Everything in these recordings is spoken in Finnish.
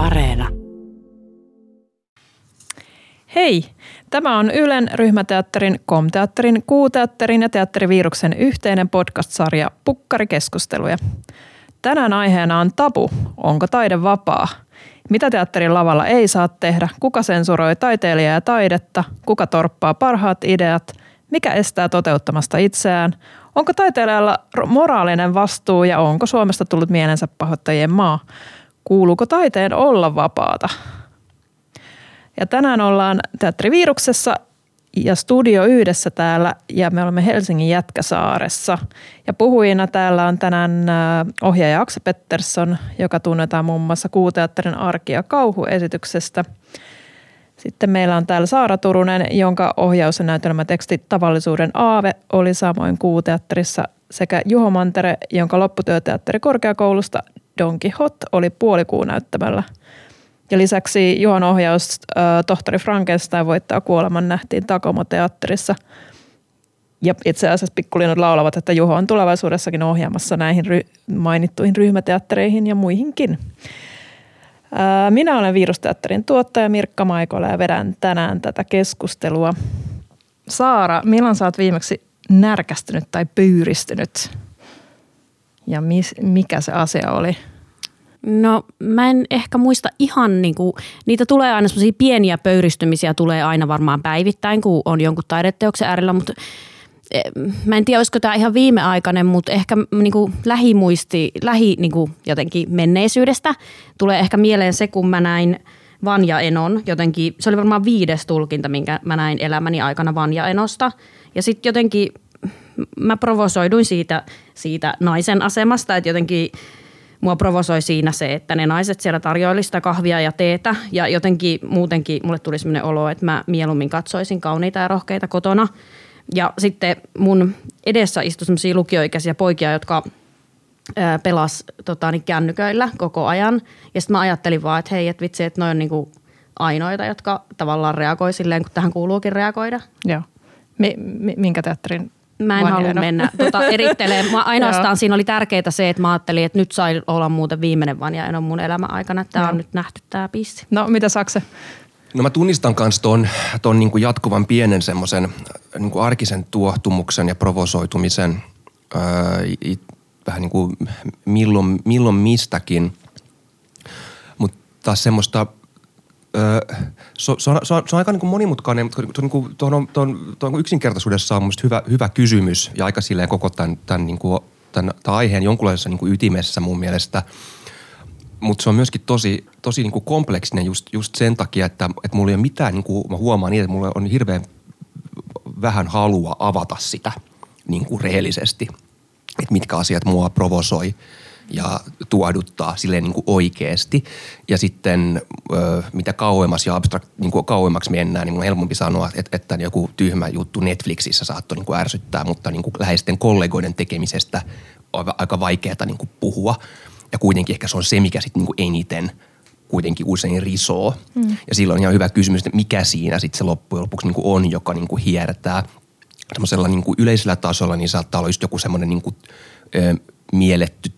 Areena. Hei! Tämä on Ylen ryhmäteatterin, komteatterin, kuuteatterin ja teatteriviruksen yhteinen podcast-sarja Pukkarikeskusteluja. Tänään aiheena on tabu. Onko taide vapaa? Mitä teatterin lavalla ei saa tehdä? Kuka sensuroi taiteilijaa ja taidetta? Kuka torppaa parhaat ideat? Mikä estää toteuttamasta itseään? Onko taiteilijalla moraalinen vastuu ja onko Suomesta tullut mielensä pahoittajien maa? Kuuluuko taiteen olla vapaata? Ja tänään ollaan Teatteriviruksessa ja Studio yhdessä täällä ja me olemme Helsingin Jätkäsaaressa. Ja puhujina täällä on tänään ohjaaja Akse Pettersson, joka tunnetaan muun muassa Kuuteatterin arki- ja kauhuesityksestä. Sitten meillä on täällä Saara Turunen, jonka ohjaus- ja näytelmäteksti Tavallisuuden aave oli samoin Kuuteatterissa sekä Juho Mantere, jonka lopputyöteatteri korkeakoulusta Don Quixote oli puolikuun näyttämällä – ja lisäksi Juhan ohjaus äh, Tohtori Frankenstein voittaa kuoleman nähtiin Takomo-teatterissa. Ja itse asiassa pikkulinnut laulavat, että Juho on tulevaisuudessakin ohjaamassa näihin ry- mainittuihin ryhmäteattereihin ja muihinkin. Äh, minä olen Virusteatterin tuottaja Mirkka Maikola ja vedän tänään tätä keskustelua. Saara, milloin sä oot viimeksi närkästynyt tai pyyristynyt? Ja mis, mikä se asia oli? No mä en ehkä muista ihan niin kuin, niitä tulee aina semmoisia pieniä pöyristymisiä tulee aina varmaan päivittäin, kun on jonkun taideteoksen äärellä, mutta eh, mä en tiedä, olisiko tämä ihan viimeaikainen, mutta ehkä niin kuin lähimuisti, lähi niin kuin jotenkin menneisyydestä tulee ehkä mieleen se, kun mä näin Vanja Enon jotenkin, se oli varmaan viides tulkinta, minkä mä näin elämäni aikana Vanja Enosta. Ja sitten jotenkin mä provosoiduin siitä, siitä naisen asemasta, että jotenkin – mua provosoi siinä se, että ne naiset siellä tarjoili sitä kahvia ja teetä ja jotenkin muutenkin mulle tuli sellainen olo, että mä mieluummin katsoisin kauniita ja rohkeita kotona. Ja sitten mun edessä istui sellaisia lukioikäisiä poikia, jotka pelas tota, niin kännyköillä koko ajan. Ja sitten mä ajattelin vaan, että hei, että vitsi, että noin on niinku ainoita, jotka tavallaan reagoi silleen, kun tähän kuuluukin reagoida. Joo. Mi- minkä teatterin Mä en halua mennä tota, erittelemään. Mä ainoastaan siinä oli tärkeää se, että mä ajattelin, että nyt sai olla muuten viimeinen Vanja Eno mun elämän aikana. Tämä on nyt nähty tämä pissi. No mitä Sakse? No mä tunnistan myös tuon, ton niinku jatkuvan pienen semmoisen niinku arkisen tuohtumuksen ja provosoitumisen ää, vähän niin kuin milloin, milloin mistäkin. Mutta taas semmoista – se, se, on, se, on, se on aika niin kuin monimutkainen, mutta niin kuin, tuon, tuon, tuon yksinkertaisuudessa on hyvä, hyvä kysymys ja aika silleen koko tämän, tämän, niin kuin, tämän, tämän aiheen jonkunlaisessa niin kuin ytimessä mun mielestä. Mutta se on myöskin tosi, tosi niin kuin kompleksinen just, just sen takia, että, että mulla ei ole mitään, niin kuin mä huomaan niin, että mulla on hirveän vähän halua avata sitä niin kuin rehellisesti, että mitkä asiat mua provosoi – ja tuoduttaa silleen niin kuin oikeasti. Ja sitten ö, mitä kauemmas ja abstrakt, niin kuin kauemmaksi mennään, niin on helpompi sanoa, että, että joku tyhmä juttu Netflixissä saattoi niin kuin ärsyttää, mutta niin kuin läheisten kollegoiden tekemisestä on aika vaikeaa niin kuin puhua. Ja kuitenkin ehkä se on se, mikä sitten niin kuin eniten kuitenkin usein risoo. Mm. Ja silloin on ihan hyvä kysymys, että mikä siinä sitten se loppujen lopuksi niin kuin on, joka niin kuin hiertää semmoisella niin kuin yleisellä tasolla, niin saattaa olla just joku semmoinen niin kuin, ö, mielletty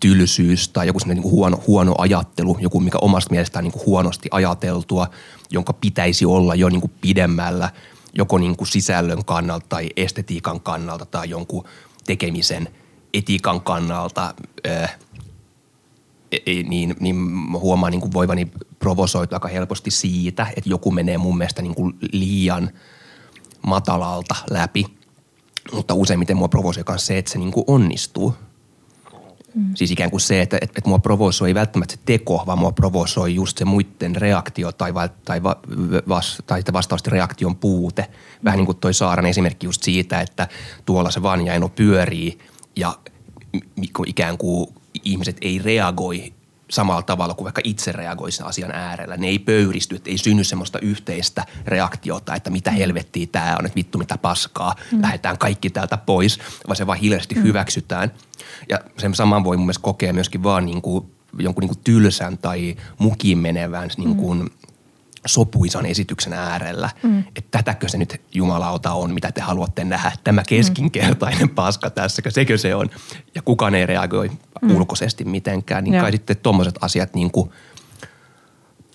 tylsyys tai joku niin kuin huono, huono ajattelu, joku mikä omasta mielestään niin kuin huonosti ajateltua, jonka pitäisi olla jo niin kuin pidemmällä joko niin kuin sisällön kannalta tai estetiikan kannalta tai jonkun tekemisen etiikan kannalta, e, e, niin, niin mä huomaan niin kuin voivani provosoitua aika helposti siitä, että joku menee mun mielestä niin kuin liian matalalta läpi. Mutta useimmiten mua provosoi myös se, että se niin kuin onnistuu – Mm. Siis ikään kuin se, että, että, että mua provosoi ei välttämättä se teko, vaan mua provosoi just se muiden reaktio tai, va, tai, va, vas, tai vastaavasti reaktion puute. Mm. Vähän niin kuin toi Saaran esimerkki just siitä, että tuolla se Vanja Eno pyörii ja ikään kuin ihmiset ei reagoi samalla tavalla kuin vaikka itse reagoisi asian äärellä. Ne ei pöyristy, että ei synny semmoista yhteistä reaktiota, että mitä mm. helvettiä tämä on, että vittu mitä paskaa, mm. lähdetään kaikki täältä pois, vaan se vaan hiljaisesti mm. hyväksytään. Ja sen saman voi mun mielestä kokea myöskin vaan niin kuin, jonkun niin kuin tylsän tai mukiin menevän niin kuin mm sopuisan esityksen äärellä, mm. että tätäkö se nyt jumalauta on, mitä te haluatte nähdä, tämä keskinkertainen mm. paska tässäkö, sekö se on, ja kukaan ei reagoi mm. ulkoisesti mitenkään, niin ja. kai sitten tuommoiset asiat niin kuin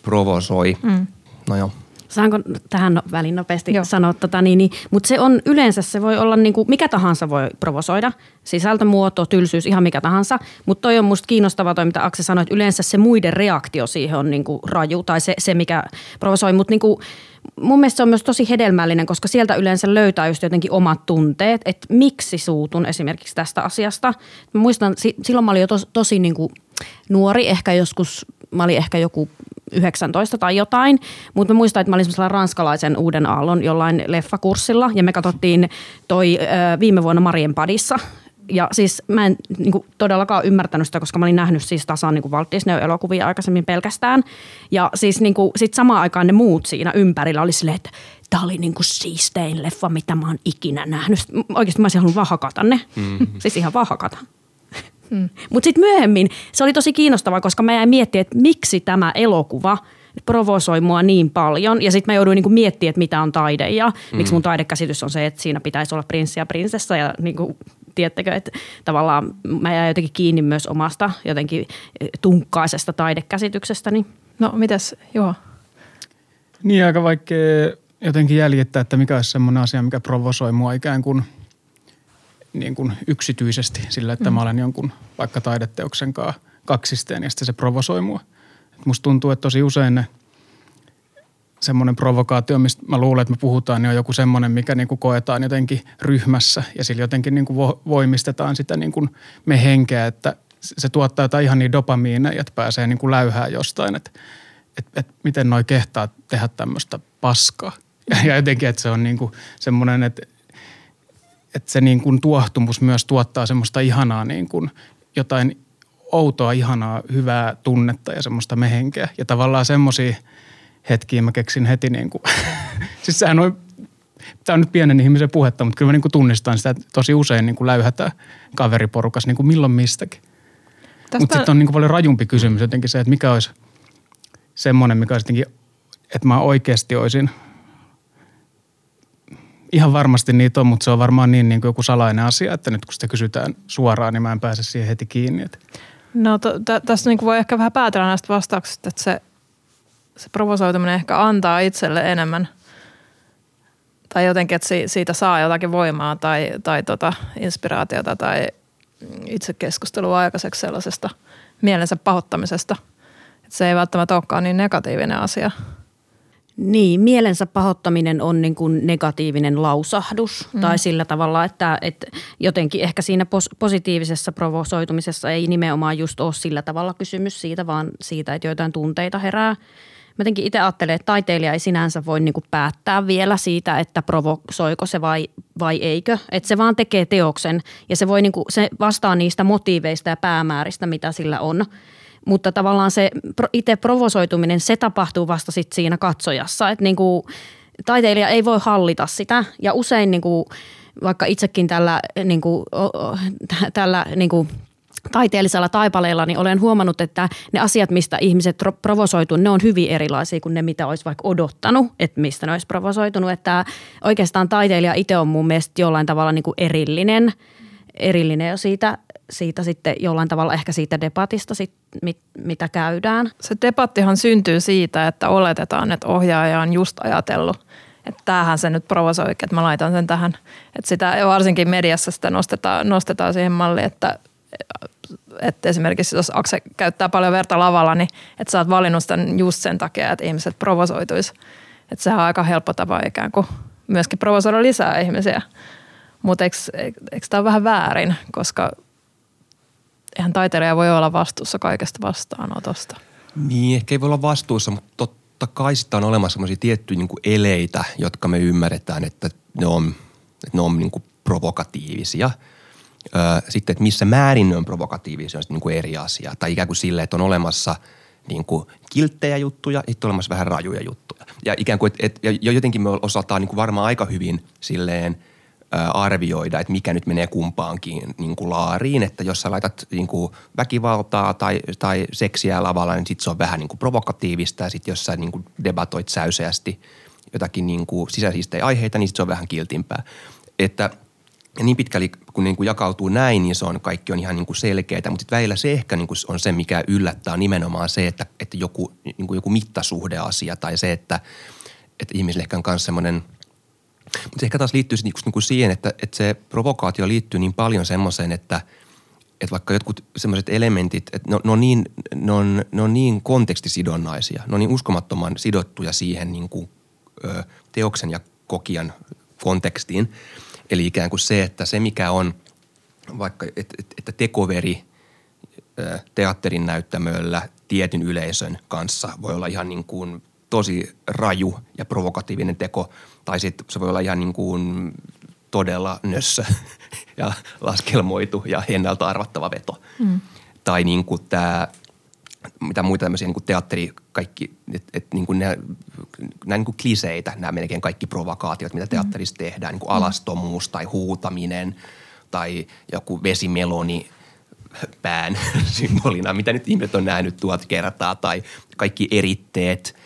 provosoi. Mm. No joo. Saanko tähän no- väliin nopeasti Joo. sanoa, tota, niin, niin, mutta se on yleensä, se voi olla niin kuin, mikä tahansa voi provosoida, sisältö, muoto, tylsyys, ihan mikä tahansa, mutta toi on musta kiinnostavaa toi, mitä Akse sanoi, että yleensä se muiden reaktio siihen on niin kuin raju tai se, se mikä provosoi, mutta niin kuin, mun mielestä se on myös tosi hedelmällinen, koska sieltä yleensä löytää just jotenkin omat tunteet, että miksi suutun esimerkiksi tästä asiasta. Mä muistan, silloin mä olin jo tos, tosi niin kuin nuori, ehkä joskus, mä olin ehkä joku 19 tai jotain, mutta mä muistan, että mä olin semmoisella ranskalaisen uuden aallon jollain leffakurssilla ja me katsottiin toi ö, viime vuonna Marien Padissa ja siis mä en niin kuin, todellakaan ymmärtänyt sitä, koska mä olin nähnyt siis tasan niin Walt Disney-elokuvia aikaisemmin pelkästään. Ja siis niin kuin, sit samaan aikaan ne muut siinä ympärillä oli silleen, että tämä oli niin kuin siistein leffa, mitä mä oon ikinä nähnyt. Oikeasti mä olisin halunnut vaan hakata ne. Mm-hmm. siis ihan vaan hakata. Mm. Mutta sitten myöhemmin se oli tosi kiinnostavaa, koska mä jäin miettimään, että miksi tämä elokuva provosoi mua niin paljon. Ja sitten mä jouduin niinku miettimään, että mitä on taide ja mm. miksi mun taidekäsitys on se, että siinä pitäisi olla prinssi ja prinsessa. Ja niinku, tiedättekö, että tavallaan mä jäin jotenkin kiinni myös omasta jotenkin tunkkaisesta taidekäsityksestäni. No mitäs, joo. Niin aika vaikea jotenkin jäljittää, että mikä olisi semmoinen asia, mikä provosoi mua ikään kuin – niin kuin yksityisesti sillä, että mm. mä olen jonkun vaikka taideteoksen kanssa kaksisteen ja sitten se provosoi mua. Et musta tuntuu, että tosi usein ne semmoinen provokaatio, mistä mä luulen, että me puhutaan, niin on joku semmoinen, mikä niin kuin koetaan jotenkin ryhmässä ja sillä jotenkin niin kuin voimistetaan sitä niin kuin me henkeä, että se tuottaa jotain ihan niin dopamiineja, että pääsee niin kuin läyhää jostain, että, että, että miten noi kehtaa tehdä tämmöistä paskaa. Ja jotenkin, että se on niin kuin semmoinen, että että se niin kuin tuohtumus myös tuottaa semmoista ihanaa niin kuin jotain outoa, ihanaa, hyvää tunnetta ja semmoista mehenkeä. Ja tavallaan semmoisia hetkiä mä keksin heti niin kuin, siis sehän on, tämä on nyt pienen ihmisen puhetta, mutta kyllä mä niin kuin tunnistan sitä, että tosi usein niin kuin läyhätään kaveriporukas niin kuin milloin mistäkin. Tästä... Mutta sitten on niin kuin paljon rajumpi kysymys jotenkin se, että mikä olisi semmoinen, mikä olisi jotenkin, että mä oikeasti olisin – Ihan varmasti niitä on, mutta se on varmaan niin, niin kuin joku salainen asia, että nyt kun sitä kysytään suoraan, niin mä en pääse siihen heti kiinni. Että. No to, t- tässä niin voi ehkä vähän päätellä näistä vastauksista, että se, se provosoituminen ehkä antaa itselle enemmän tai jotenkin, että siitä saa jotakin voimaa tai, tai tota inspiraatiota tai itse keskustelua aikaiseksi sellaisesta mielensä pahoittamisesta. Että se ei välttämättä olekaan niin negatiivinen asia – niin, mielensä pahoittaminen on niin kuin negatiivinen lausahdus mm. tai sillä tavalla, että, että jotenkin ehkä siinä pos- positiivisessa provosoitumisessa ei nimenomaan just ole sillä tavalla kysymys siitä, vaan siitä, että joitain tunteita herää. Mä jotenkin itse ajattelen, että taiteilija ei sinänsä voi niin kuin päättää vielä siitä, että provosoiko se vai, vai eikö. Että se vaan tekee teoksen ja se, voi niin kuin, se vastaa niistä motiiveista ja päämääristä, mitä sillä on – mutta tavallaan se itse provosoituminen, se tapahtuu vasta sit siinä katsojassa. Että niin kuin, taiteilija ei voi hallita sitä ja usein niin kuin, vaikka itsekin tällä, niin kuin, tällä niin kuin, taiteellisella taipaleella, niin olen huomannut, että ne asiat, mistä ihmiset provosoituu, ne on hyvin erilaisia kuin ne, mitä olisi vaikka odottanut, että mistä ne olisi provosoitunut. Että oikeastaan taiteilija itse on mun mielestä jollain tavalla niin kuin erillinen, erillinen jo siitä siitä sitten jollain tavalla ehkä siitä debatista, sit, mit, mitä käydään. Se debattihan syntyy siitä, että oletetaan, että ohjaaja on just ajatellut, että tämähän se nyt provosoi, että mä laitan sen tähän. Että sitä varsinkin mediassa sitä nostetaan, nostetaan siihen malliin, että, että esimerkiksi jos Akse käyttää paljon verta lavalla, niin että sä oot valinnut sitä just sen takia, että ihmiset provosoituisi. Että sehän on aika helppo tapa ikään kuin myöskin provosoida lisää ihmisiä. Mutta eikö, eikö tämä ole vähän väärin, koska eihän taiteilija voi olla vastuussa kaikesta vastaanotosta. Niin, ehkä ei voi olla vastuussa, mutta totta kai sitä on olemassa sellaisia tiettyjä niin eleitä, jotka me ymmärretään, että ne on, että ne on niin kuin provokatiivisia. Sitten, että missä määrin ne on provokatiivisia, on niin kuin eri asia. Tai ikään kuin silleen, että on olemassa niin kuin kilttejä juttuja, sitten olemassa vähän rajuja juttuja. Ja ikään kuin, että, että ja jotenkin me osataan niin kuin varmaan aika hyvin silleen – arvioida, että mikä nyt menee kumpaankin niin kuin laariin. Että jos sä laitat niin kuin väkivaltaa tai, tai seksiä lavalla, niin sitten se on vähän niin kuin provokatiivista. Ja sitten jos sä niin kuin debatoit säyseästi jotakin niin kuin sisäisistä aiheita, niin sit se on vähän kiltimpää. Että ja niin pitkälle kun niin kuin jakautuu näin, niin se on, kaikki on ihan niin kuin selkeää. Mutta sitten välillä se ehkä niin kuin on se, mikä yllättää, nimenomaan se, että, että joku, niin kuin joku mittasuhdeasia tai se, että, että ihmisille ehkä on myös semmoinen – mutta se ehkä taas liittyy niin kuin niinku siihen, että, että se provokaatio liittyy niin paljon semmoiseen, että, että vaikka jotkut semmoiset elementit, että ne, ne, on niin, ne, on, ne on niin kontekstisidonnaisia, ne on niin uskomattoman sidottuja siihen niin kuin, ö, teoksen ja kokijan kontekstiin. Eli ikään kuin se, että se mikä on vaikka, että, että tekoveri teatterin näyttämöllä tietyn yleisön kanssa voi olla ihan niin kuin tosi raju ja provokatiivinen teko, tai sitten se voi olla ihan niin kuin todella nössö ja laskelmoitu ja ennalta arvattava veto. Mm. Tai niin kuin tämä, mitä muita tämmöisiä niin kuin teatteri, kaikki, että et niin kuin ne, nämä niin kuin kliseitä, nämä melkein kaikki provokaatiot, mitä teatterissa mm. tehdään, niin kuin alastomuus tai huutaminen tai joku vesimeloni pään symbolina, mitä nyt ihmiset on nähnyt tuhat kertaa, tai kaikki eritteet –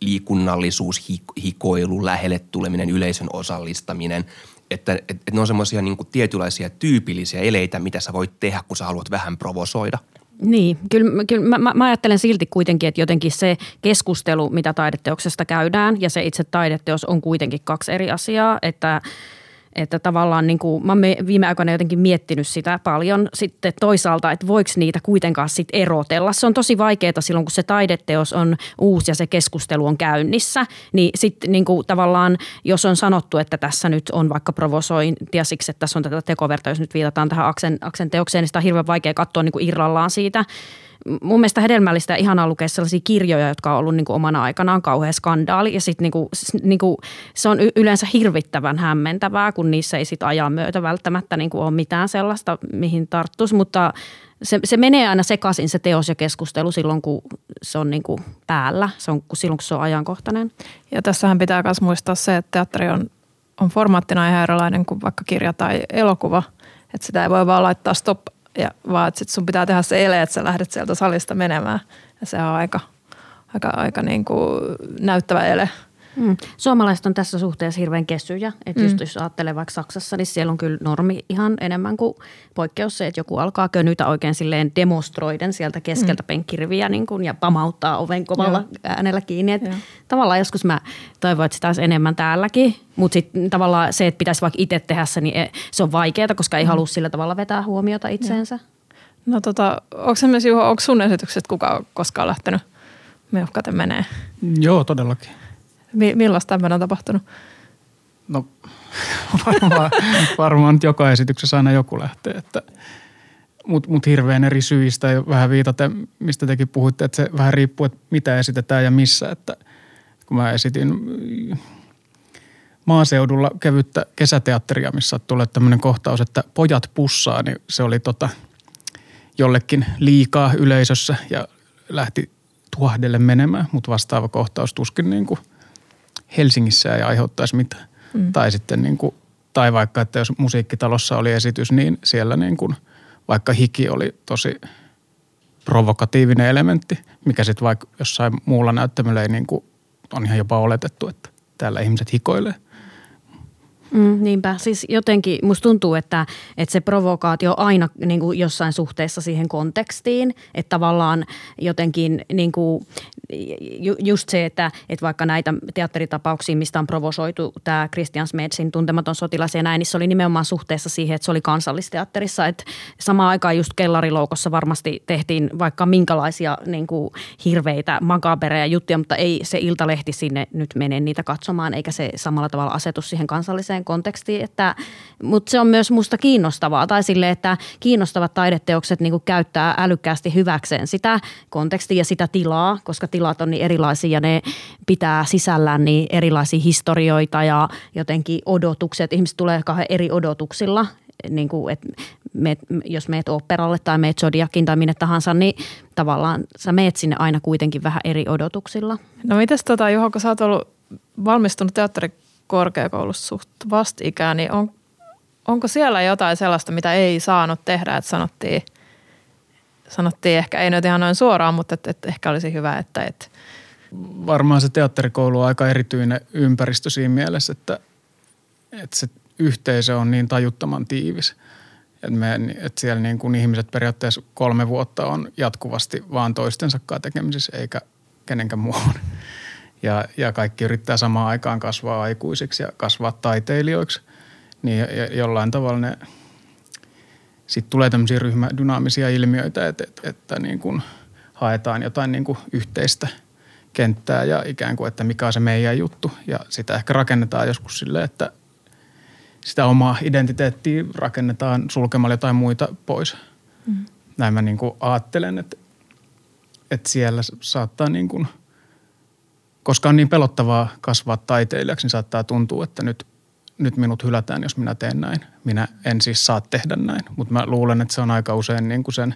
liikunnallisuus, hikoilu, lähelle tuleminen, yleisön osallistaminen. Että, että, ne on semmoisia niin tietynlaisia tyypillisiä eleitä, mitä sä voit tehdä, kun sä haluat vähän provosoida. Niin, kyllä, kyllä mä, mä ajattelen silti kuitenkin, että jotenkin se keskustelu, mitä taideteoksesta käydään ja se itse taideteos on kuitenkin kaksi eri asiaa, että – että tavallaan niin kuin, mä oon viime aikoina jotenkin miettinyt sitä paljon sitten toisaalta, että voiko niitä kuitenkaan sitten erotella. Se on tosi vaikeaa silloin, kun se taideteos on uusi ja se keskustelu on käynnissä. Niin sitten niin kuin, tavallaan, jos on sanottu, että tässä nyt on vaikka provosointia siksi, että tässä on tätä tekoverta, jos nyt viitataan tähän Aksen, Aksen teokseen, niin sitä on hirveän vaikea katsoa niin kuin irrallaan siitä – mun mielestä hedelmällistä ja ihanaa lukea sellaisia kirjoja, jotka on ollut niin kuin omana aikanaan kauhean skandaali. Ja sitten niin niin se on yleensä hirvittävän hämmentävää, kun niissä ei sitten ajan myötä välttämättä niin kuin ole mitään sellaista, mihin tarttuisi. Mutta se, se menee aina sekaisin se teos ja keskustelu silloin, kun se on niin kuin päällä, se on, silloin kun se on ajankohtainen. Ja tässähän pitää myös muistaa se, että teatteri on, on formaattina ihan erilainen kuin vaikka kirja tai elokuva. Että sitä ei voi vaan laittaa stop ja vaan että sit sun pitää tehdä se ele, että sä lähdet sieltä salista menemään. Ja se on aika, aika, aika niin kuin näyttävä ele. Mm. Suomalaiset on tässä suhteessa hirveän kesyjä. Että mm. just jos ajattelee vaikka Saksassa, niin siellä on kyllä normi ihan enemmän kuin poikkeus se, että joku alkaa könytä oikein silleen demonstroiden sieltä keskeltä mm. penkkiriviä niin kuin, ja pamauttaa oven kovalla Joo. äänellä kiinni. Että tavallaan joskus mä toivon, että sitä olisi enemmän täälläkin. Mutta sitten tavallaan se, että pitäisi vaikka itse tehdä se, niin e, se on vaikeaa, koska ei mm. halua sillä tavalla vetää huomiota itseensä. Joo. No tota, onko se myös Juho, onko sun esitykset kuka on koskaan lähtenyt meuhkaten menee? Joo, todellakin. Mi- millaista tämmöinen on tapahtunut? No varmaan, varmaan nyt joka esityksessä aina joku lähtee, että mutta mut hirveän eri syistä ja vähän viitaten, mistä tekin puhuitte, että se vähän riippuu, että mitä esitetään ja missä. Että kun mä esitin maaseudulla kevyttä kesäteatteria, missä tulee tämmöinen kohtaus, että pojat pussaa, niin se oli tota jollekin liikaa yleisössä ja lähti tuhahdelle menemään, mutta vastaava kohtaus tuskin niin kuin – Helsingissä ei aiheuttaisi mitään. Mm. Tai sitten niin kuin, tai vaikka, että jos musiikkitalossa oli esitys, niin siellä niin kuin, vaikka hiki oli tosi provokatiivinen elementti, mikä sitten vaikka jossain muulla näyttämöllä ei niin kuin, on ihan jopa oletettu, että täällä ihmiset hikoilee – Mm, niinpä. Siis jotenkin musta tuntuu, että, että se provokaatio aina niin kuin jossain suhteessa siihen kontekstiin. Että tavallaan jotenkin niin kuin, ju, just se, että, että vaikka näitä teatteritapauksia, mistä on provosoitu tämä Christian Smedsin tuntematon sotilas ja näin, niin se oli nimenomaan suhteessa siihen, että se oli kansallisteatterissa. Että samaan aikaan just kellariloukossa varmasti tehtiin vaikka minkälaisia niin kuin hirveitä makabereja juttuja, mutta ei se iltalehti sinne nyt mene niitä katsomaan, eikä se samalla tavalla asetu siihen kansalliseen sellaiseen kontekstiin, että, mutta se on myös musta kiinnostavaa tai sille, että kiinnostavat taideteokset niin käyttää älykkäästi hyväkseen sitä kontekstia ja sitä tilaa, koska tilat on niin erilaisia ja ne pitää sisällään niin erilaisia historioita ja jotenkin odotukset. Ihmiset tulee kahden eri odotuksilla niin kuin, että meet, jos meet operalle tai meet Zodiakin tai minne tahansa, niin tavallaan sä meet sinne aina kuitenkin vähän eri odotuksilla. No mites tota Juho, kun sä oot ollut valmistunut teatteri korkeakoulussa suht vastikään, niin on, onko siellä jotain sellaista, mitä ei saanut tehdä, että sanottiin, sanottiin ehkä ei nyt ihan noin suoraan, mutta että, että ehkä olisi hyvä, että, että Varmaan se teatterikoulu on aika erityinen ympäristö siinä mielessä, että, että se yhteisö on niin tajuttoman tiivis. Että, me, että siellä niin kuin ihmiset periaatteessa kolme vuotta on jatkuvasti vaan toistensa tekemisissä eikä kenenkään muun. Ja, ja kaikki yrittää samaan aikaan kasvaa aikuisiksi ja kasvaa taiteilijoiksi. Niin jollain tavalla ne, sitten tulee tämmöisiä ryhmädynaamisia ilmiöitä, että, että, että niin kuin haetaan jotain niin kuin yhteistä kenttää ja ikään kuin, että mikä on se meidän juttu. Ja sitä ehkä rakennetaan joskus silleen, että sitä omaa identiteettiä rakennetaan sulkemalla jotain muita pois. Mm. Näin mä niin kuin ajattelen, että, että siellä saattaa niin kuin, koska on niin pelottavaa kasvaa taiteilijaksi, niin saattaa tuntua, että nyt, nyt minut hylätään, jos minä teen näin. Minä en siis saa tehdä näin, mutta mä luulen, että se on aika usein niin kuin sen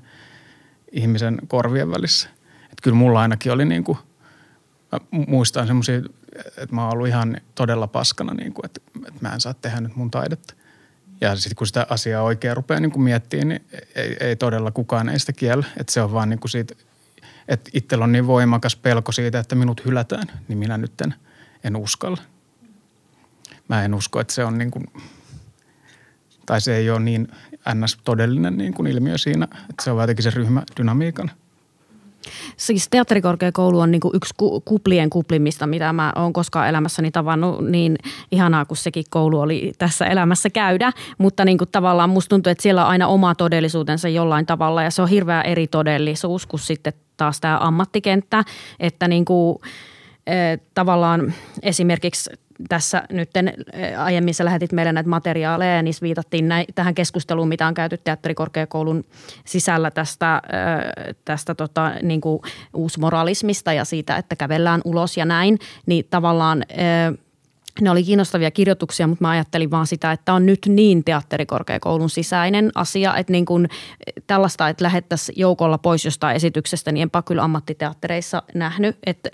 ihmisen korvien välissä. Että kyllä mulla ainakin oli niin kuin, mä muistan semmoisia että mä oon ollut ihan todella paskana, niin kuin, että, että mä en saa tehdä nyt mun taidetta. Ja sitten kun sitä asiaa oikein rupeaa niin kuin miettimään, niin ei, ei todella kukaan ei sitä kiellä. Että se on vaan niin kuin siitä, että itsellä on niin voimakas pelko siitä, että minut hylätään, niin minä nyt en, en uskalla. Mä en usko, että se on niin kuin, tai se ei ole niin ns. todellinen niin kuin ilmiö siinä, että se on jotenkin se ryhmädynamiikan – Siis teatterikorkeakoulu on niin kuin yksi kuplien kuplimista, mitä mä oon koskaan elämässäni tavannut. Niin ihanaa, kun sekin koulu oli tässä elämässä käydä. Mutta niin kuin tavallaan musta tuntuu, että siellä on aina oma todellisuutensa jollain tavalla. Ja se on hirveä eri todellisuus kuin sitten taas tämä ammattikenttä. Että niin kuin, tavallaan esimerkiksi tässä nyt aiemmin sä lähetit meille näitä materiaaleja ja niissä viitattiin näin, tähän keskusteluun, mitä on käyty teatterikorkeakoulun sisällä tästä, tästä tota, niin kuin uusmoralismista ja siitä, että kävellään ulos ja näin, niin tavallaan ne oli kiinnostavia kirjoituksia, mutta mä ajattelin vaan sitä, että on nyt niin teatterikorkeakoulun sisäinen asia, että niin kuin tällaista, että lähettäisiin joukolla pois jostain esityksestä, niin enpä kyllä ammattiteattereissa nähnyt. Että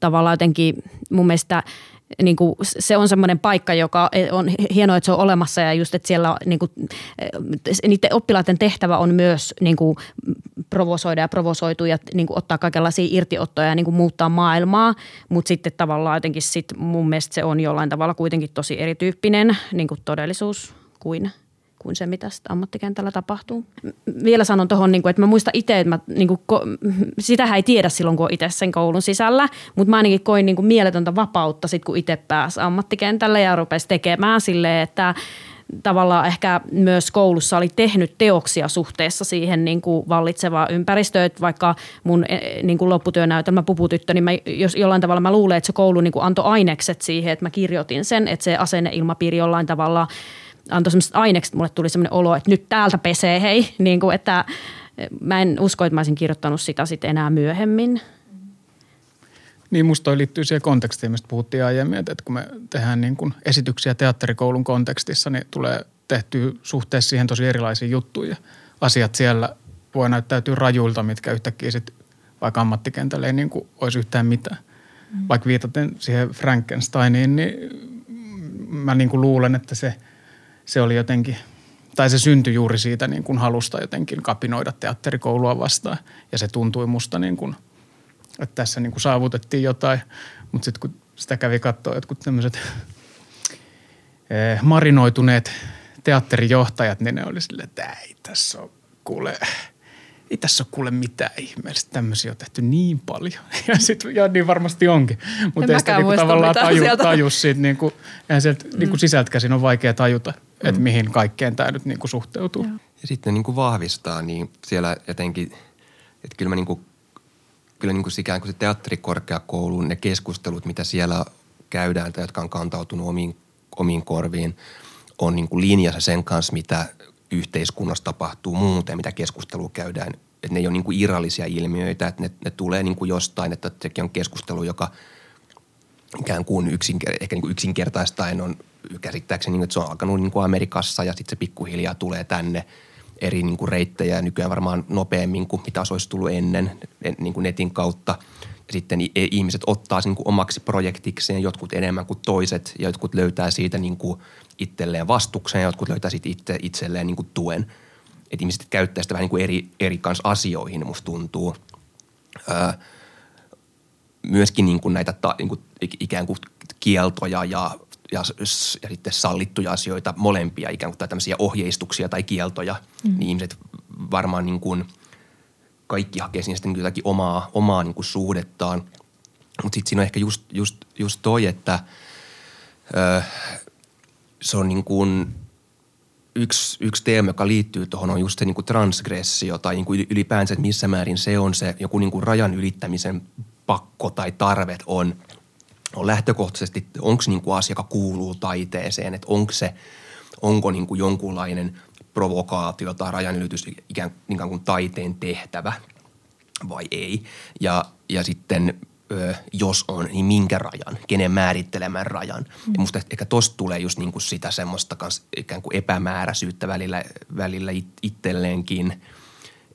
tavallaan jotenkin mun mielestä – niin kuin, se on semmoinen paikka, joka on hienoa, että se on olemassa ja just, että siellä niin kuin, niiden oppilaiden tehtävä on myös niin kuin, provosoida ja provosoitua ja niin kuin, ottaa kaikenlaisia irtiottoja ja niin kuin, muuttaa maailmaa, mutta sitten tavallaan jotenkin sit mun mielestä se on jollain tavalla kuitenkin tosi erityyppinen niin kuin todellisuus kuin – kuin se, mitä sitten ammattikentällä tapahtuu. Vielä sanon tuohon, niin että mä muistan itse, että mä, niin kuin, sitähän ei tiedä silloin, kun on itse sen koulun sisällä, mutta mä ainakin koin niin kuin mieletöntä vapautta sitten, kun itse pääsi ammattikentälle ja rupesi tekemään silleen, että tavallaan ehkä myös koulussa oli tehnyt teoksia suhteessa siihen niin kuin vallitsevaan ympäristöön, että vaikka mun e, niin kuin lopputyönäytelmä Puputyttö, niin mä, jos jollain tavalla mä luulen, että se koulu niin kuin antoi ainekset siihen, että mä kirjoitin sen, että se asenneilmapiiri jollain tavalla – antoi semmoiset ainekset, mulle tuli semmoinen olo, että nyt täältä pesee hei, niin kuin, että mä en usko, että mä olisin kirjoittanut sitä sitten enää myöhemmin. Niin, musta toi liittyy siihen kontekstiin, mistä puhuttiin aiemmin, että kun me tehdään niin kuin esityksiä teatterikoulun kontekstissa, niin tulee tehtyä suhteessa siihen tosi erilaisia juttuja. Asiat siellä voi näyttäytyä rajuilta, mitkä yhtäkkiä sitten vaikka ammattikentällä ei niin kuin olisi yhtään mitään. Mm. Vaikka viitaten siihen Frankensteiniin, niin mä niin kuin luulen, että se – se oli jotenkin, tai se syntyi juuri siitä niin kuin halusta jotenkin kapinoida teatterikoulua vastaan. Ja se tuntui musta niin kuin, että tässä niin kuin saavutettiin jotain. Mutta sitten kun sitä kävi katsoa jotkut tämmöiset eh, marinoituneet teatterijohtajat, niin ne oli silleen, että ei tässä ole kuule, ei tässä ole kuule mitään ihmeellistä. Tämmöisiä on tehty niin paljon. Ja, sit, ja niin varmasti onkin. Mutta ei sitä niinku tavallaan taju, tajus siitä, niin kuin, sieltä mm. niin kuin sisältä käsin on vaikea tajuta, mm. että mihin kaikkeen tämä nyt niin kuin suhteutuu. Ja sitten niin kuin vahvistaa, niin siellä jotenkin, että kyllä mä niin kuin, kyllä niin kuin ikään kuin se teatterikorkeakoulun, ne keskustelut, mitä siellä käydään tai jotka on kantautunut omiin, omiin korviin, on niin kuin linjassa sen kanssa, mitä yhteiskunnassa tapahtuu muuten, mitä keskustelua käydään. Että ne ei ole niin kuin irrallisia ilmiöitä, että ne, ne tulee niin kuin jostain, että sekin on keskustelu, joka ikään kuin yksinker- ehkä niin yksinkertaistaen on käsittääkseni, niin, että se on alkanut niin kuin Amerikassa ja sitten se pikkuhiljaa tulee tänne eri niin kuin reittejä nykyään varmaan nopeammin kuin mitä olisi tullut ennen niin kuin netin kautta. Ja sitten ihmiset ottaa sen niin omaksi projektikseen, jotkut enemmän kuin toiset ja jotkut löytää siitä niin kuin itselleen vastuksen ja jotkut löytää siitä itse, itselleen niin kuin tuen. Että ihmiset käyttää sitä vähän niin kuin eri, eri kans asioihin, musta tuntuu. Öö, myöskin niin kuin näitä ta, niin kuin ikään kuin kieltoja ja ja, ja sitten sallittuja asioita, molempia ikään kuin tai tämmöisiä ohjeistuksia tai kieltoja, mm. niin ihmiset varmaan niin kuin kaikki hakee siinä sitten jotakin omaa, omaa niin kuin suhdettaan. Mutta sitten siinä on ehkä just, just, just toi, että ö, se on niin kuin yksi, yksi teema, joka liittyy tuohon on just se niin kuin transgressio tai niin kuin ylipäänsä, että missä määrin se on se joku niin kuin rajan ylittämisen pakko tai tarvet on – on lähtökohtaisesti, onko niin kuin asia, joka kuuluu taiteeseen, että onko se, onko niin kuin jonkunlainen provokaatio tai rajanylitys ikään, ikään kuin taiteen tehtävä vai ei. Ja, ja sitten ö, jos on, niin minkä rajan, kenen määrittelemän rajan. Mm. Ja musta ehkä tosta tulee just niin kuin sitä semmoista kans ikään kuin epämääräisyyttä välillä, välillä itselleenkin –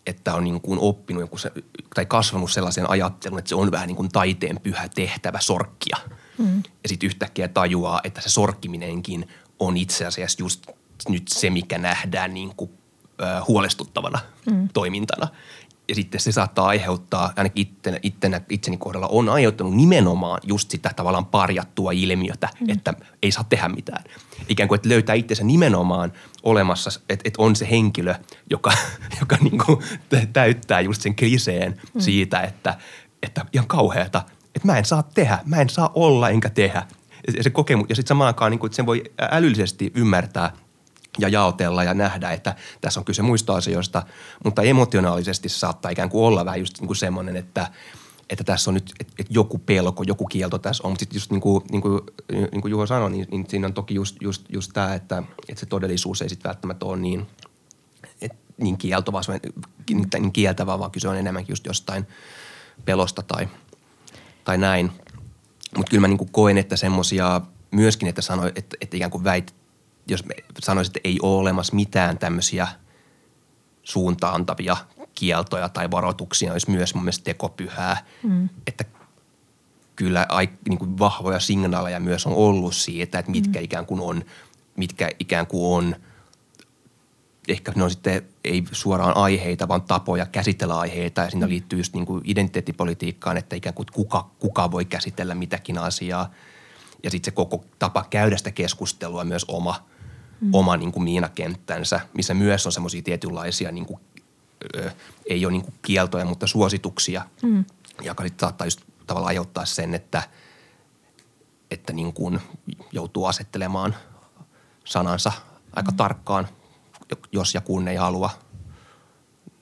että on niin kuin oppinut joku se, tai kasvanut sellaisen ajattelun, että se on vähän niin kuin taiteen pyhä tehtävä sorkkia. Mm. Ja sitten yhtäkkiä tajuaa, että se sorkkiminenkin on itse asiassa just nyt se, mikä nähdään niin kuin, äh, huolestuttavana mm. toimintana. Ja sitten se saattaa aiheuttaa, ainakin ittenä, ittenä, itseni kohdalla on aiheuttanut nimenomaan just sitä tavallaan parjattua ilmiötä, mm. että ei saa tehdä mitään. Ikään kuin, että löytää itsensä nimenomaan olemassa, että, että on se henkilö, joka, joka niin kuin täyttää just sen kriseen mm. siitä, että, että ihan kauheata, että mä en saa tehdä, mä en saa olla enkä tehdä. Ja se kokemus, ja sitten samaan aikaan, niin kuin, että sen voi älyllisesti ymmärtää – ja jaotella ja nähdä, että tässä on kyse muista asioista, mutta emotionaalisesti se saattaa ikään kuin olla vähän just niin kuin semmoinen, että, että tässä on nyt että, että joku pelko, joku kielto tässä on. Mutta sitten just niin kuin, niin kuin, niin kuin Juho sanoi, niin, niin siinä on toki just, just, just tämä, että, että se todellisuus ei sitten välttämättä ole niin, et, niin kieltovaa, niin, niin kieltävää, vaan kyse on enemmänkin just jostain pelosta tai, tai näin. Mutta kyllä mä niin kuin koen, että semmoisia myöskin, että sanoi, että, että ikään kuin väit, jos me sanoisin, että ei ole olemassa mitään tämmöisiä suuntaantavia kieltoja tai varoituksia, olisi myös mun mielestä tekopyhää, mm. että kyllä niin kuin vahvoja signaaleja myös on ollut siitä, että mitkä mm. ikään kuin on, mitkä ikään kuin on, ehkä ne on sitten ei suoraan aiheita, vaan tapoja käsitellä aiheita ja siinä mm. liittyy just niin kuin identiteettipolitiikkaan, että ikään kuin kuka, kuka voi käsitellä mitäkin asiaa ja sitten se koko tapa käydä sitä keskustelua myös oma – mm. oma niin kuin miinakenttänsä, missä myös on semmoisia tietynlaisia niin kuin, ö, ei ole niin kuin kieltoja, mutta suosituksia, mm. joka sitten saattaa just tavallaan aiheuttaa sen, että, että niin kuin joutuu asettelemaan sanansa aika mm. tarkkaan, jos ja kun ei halua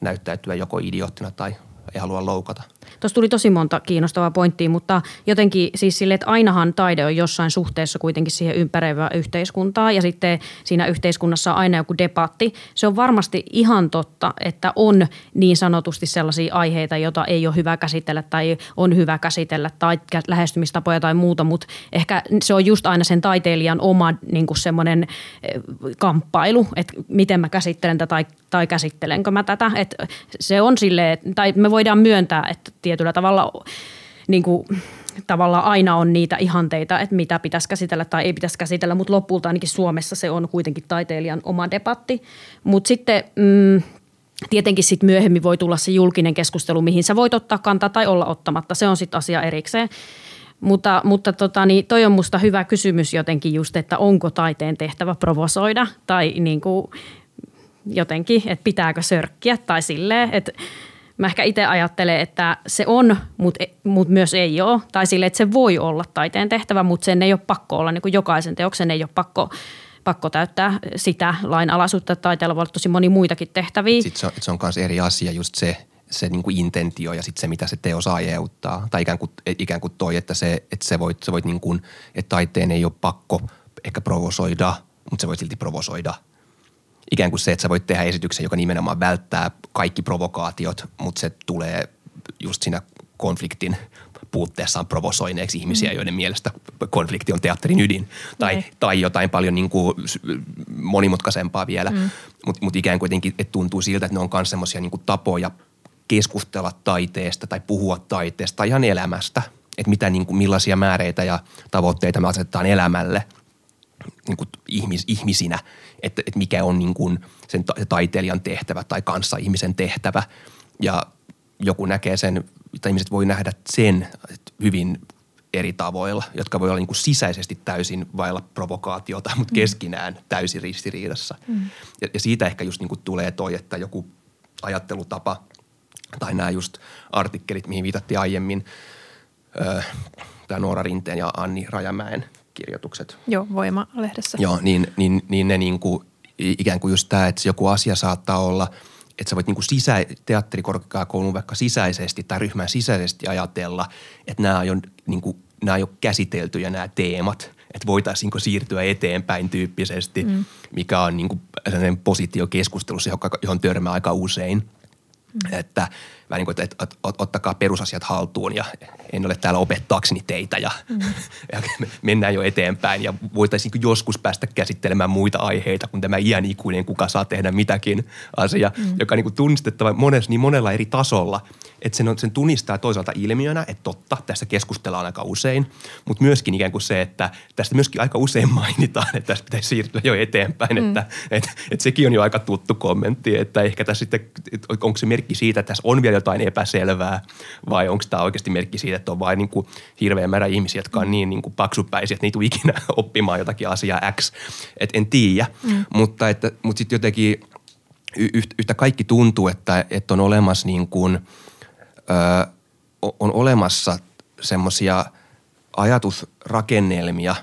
näyttäytyä joko idioottina tai ei halua loukata – Tuossa tuli tosi monta kiinnostavaa pointtia, mutta jotenkin siis sille, että ainahan taide on jossain suhteessa kuitenkin siihen ympäröivään yhteiskuntaa ja sitten siinä yhteiskunnassa on aina joku debatti. Se on varmasti ihan totta, että on niin sanotusti sellaisia aiheita, joita ei ole hyvä käsitellä tai on hyvä käsitellä tai lähestymistapoja tai muuta, mutta ehkä se on just aina sen taiteilijan oma niin kuin semmoinen eh, kamppailu, että miten mä käsittelen tätä tai, tai käsittelenkö mä tätä. Että se on silleen, tai me voidaan myöntää, että tietyllä tavalla niin kuin, tavallaan aina on niitä ihanteita, että mitä pitäisi käsitellä tai ei pitäisi käsitellä, mutta lopulta ainakin Suomessa se on kuitenkin taiteilijan oma debatti. Mutta sitten mm, tietenkin sit myöhemmin voi tulla se julkinen keskustelu, mihin sä voit ottaa kantaa tai olla ottamatta. Se on sitten asia erikseen. Mutta, mutta tota, niin toi on musta hyvä kysymys jotenkin just, että onko taiteen tehtävä provosoida tai niin kuin jotenkin, että pitääkö sörkkiä tai silleen, että Mä ehkä itse ajattelen, että se on, mutta e, mut myös ei ole. Tai sille, että se voi olla taiteen tehtävä, mutta sen ei ole pakko olla. Niin kuin jokaisen teoksen ei ole pakko, pakko täyttää sitä lainalaisuutta. Taiteella voi olla tosi moni muitakin tehtäviä. Sitten se on, se on myös eri asia just se, se niin kuin intentio ja sitten se, mitä se teos aiheuttaa. Tai ikään kuin, ikään kuin toi, että, se, että se voit, se voit niin kuin, että taiteen ei ole pakko ehkä provosoida, mutta se voi silti provosoida – ikään kuin se, että sä voit tehdä esityksen, joka nimenomaan välttää kaikki provokaatiot, mutta se tulee just siinä konfliktin puutteessaan provosoineeksi ihmisiä, mm. joiden mielestä konflikti on teatterin ydin. Tai, mm. tai jotain paljon niin kuin monimutkaisempaa vielä. Mm. Mutta mut ikään kuin jotenkin, että tuntuu siltä, että ne on myös semmoisia niin tapoja keskustella taiteesta tai puhua taiteesta tai ihan elämästä. Että mitä, niin kuin, millaisia määreitä ja tavoitteita me asetetaan elämälle niin kuin ihmis, ihmisinä – että, että mikä on niin kuin sen ta- taiteilijan tehtävä tai kanssa ihmisen tehtävä. Ja joku näkee sen, tai ihmiset voi nähdä sen hyvin eri tavoilla, jotka voi olla niin kuin sisäisesti täysin vailla provokaatiota, mutta mm. keskinään täysin ristiriidassa. Mm. Ja, ja siitä ehkä just niin kuin tulee toi, että joku ajattelutapa tai nämä just artikkelit, mihin viitattiin aiemmin, öö, tämä Noora Rinteen ja Anni Rajamäen kirjoitukset. Joo, Voima-lehdessä. Joo, niin, niin, niin ne niin kuin, ikään kuin just tämä, että joku asia saattaa olla – että sä voit niin sisä, teatterikorkeakoulun vaikka sisäisesti tai ryhmän sisäisesti ajatella, että nämä on, niin kuin, nämä on jo käsiteltyjä nämä teemat, että voitaisiin siirtyä eteenpäin tyyppisesti, mm. mikä on niin kuin sellainen positiokeskustelussa, johon törmää aika usein. Mm. Että vähän niin kuin, että, että ottakaa perusasiat haltuun ja en ole täällä opettaakseni teitä ja, mm. ja mennään jo eteenpäin ja voitaisiin joskus päästä käsittelemään muita aiheita kuin tämä iän ikuinen, kuka saa tehdä mitäkin asia, mm. joka on niin kuin tunnistettava monessa, niin monella eri tasolla – että sen, on, sen tunnistaa toisaalta ilmiönä, että totta, tästä keskustellaan aika usein, mutta myöskin ikään kuin se, että tästä myöskin aika usein mainitaan, että tästä pitäisi siirtyä jo eteenpäin, mm. että että että sekin on jo aika tuttu kommentti, että ehkä tässä sitten, onko se merkki siitä, että tässä on vielä jotain epäselvää vai onko tämä oikeasti merkki siitä, että on vain niin kuin hirveä määrä ihmisiä, jotka on niin, niin kuin paksupäisiä, että niitä ikinä oppimaan jotakin asiaa X, että en tiedä, mm. mutta, että, mutta sitten jotenkin yhtä kaikki tuntuu, että, että on olemassa niin kuin – ö, on olemassa semmoisia ajatusrakennelmia,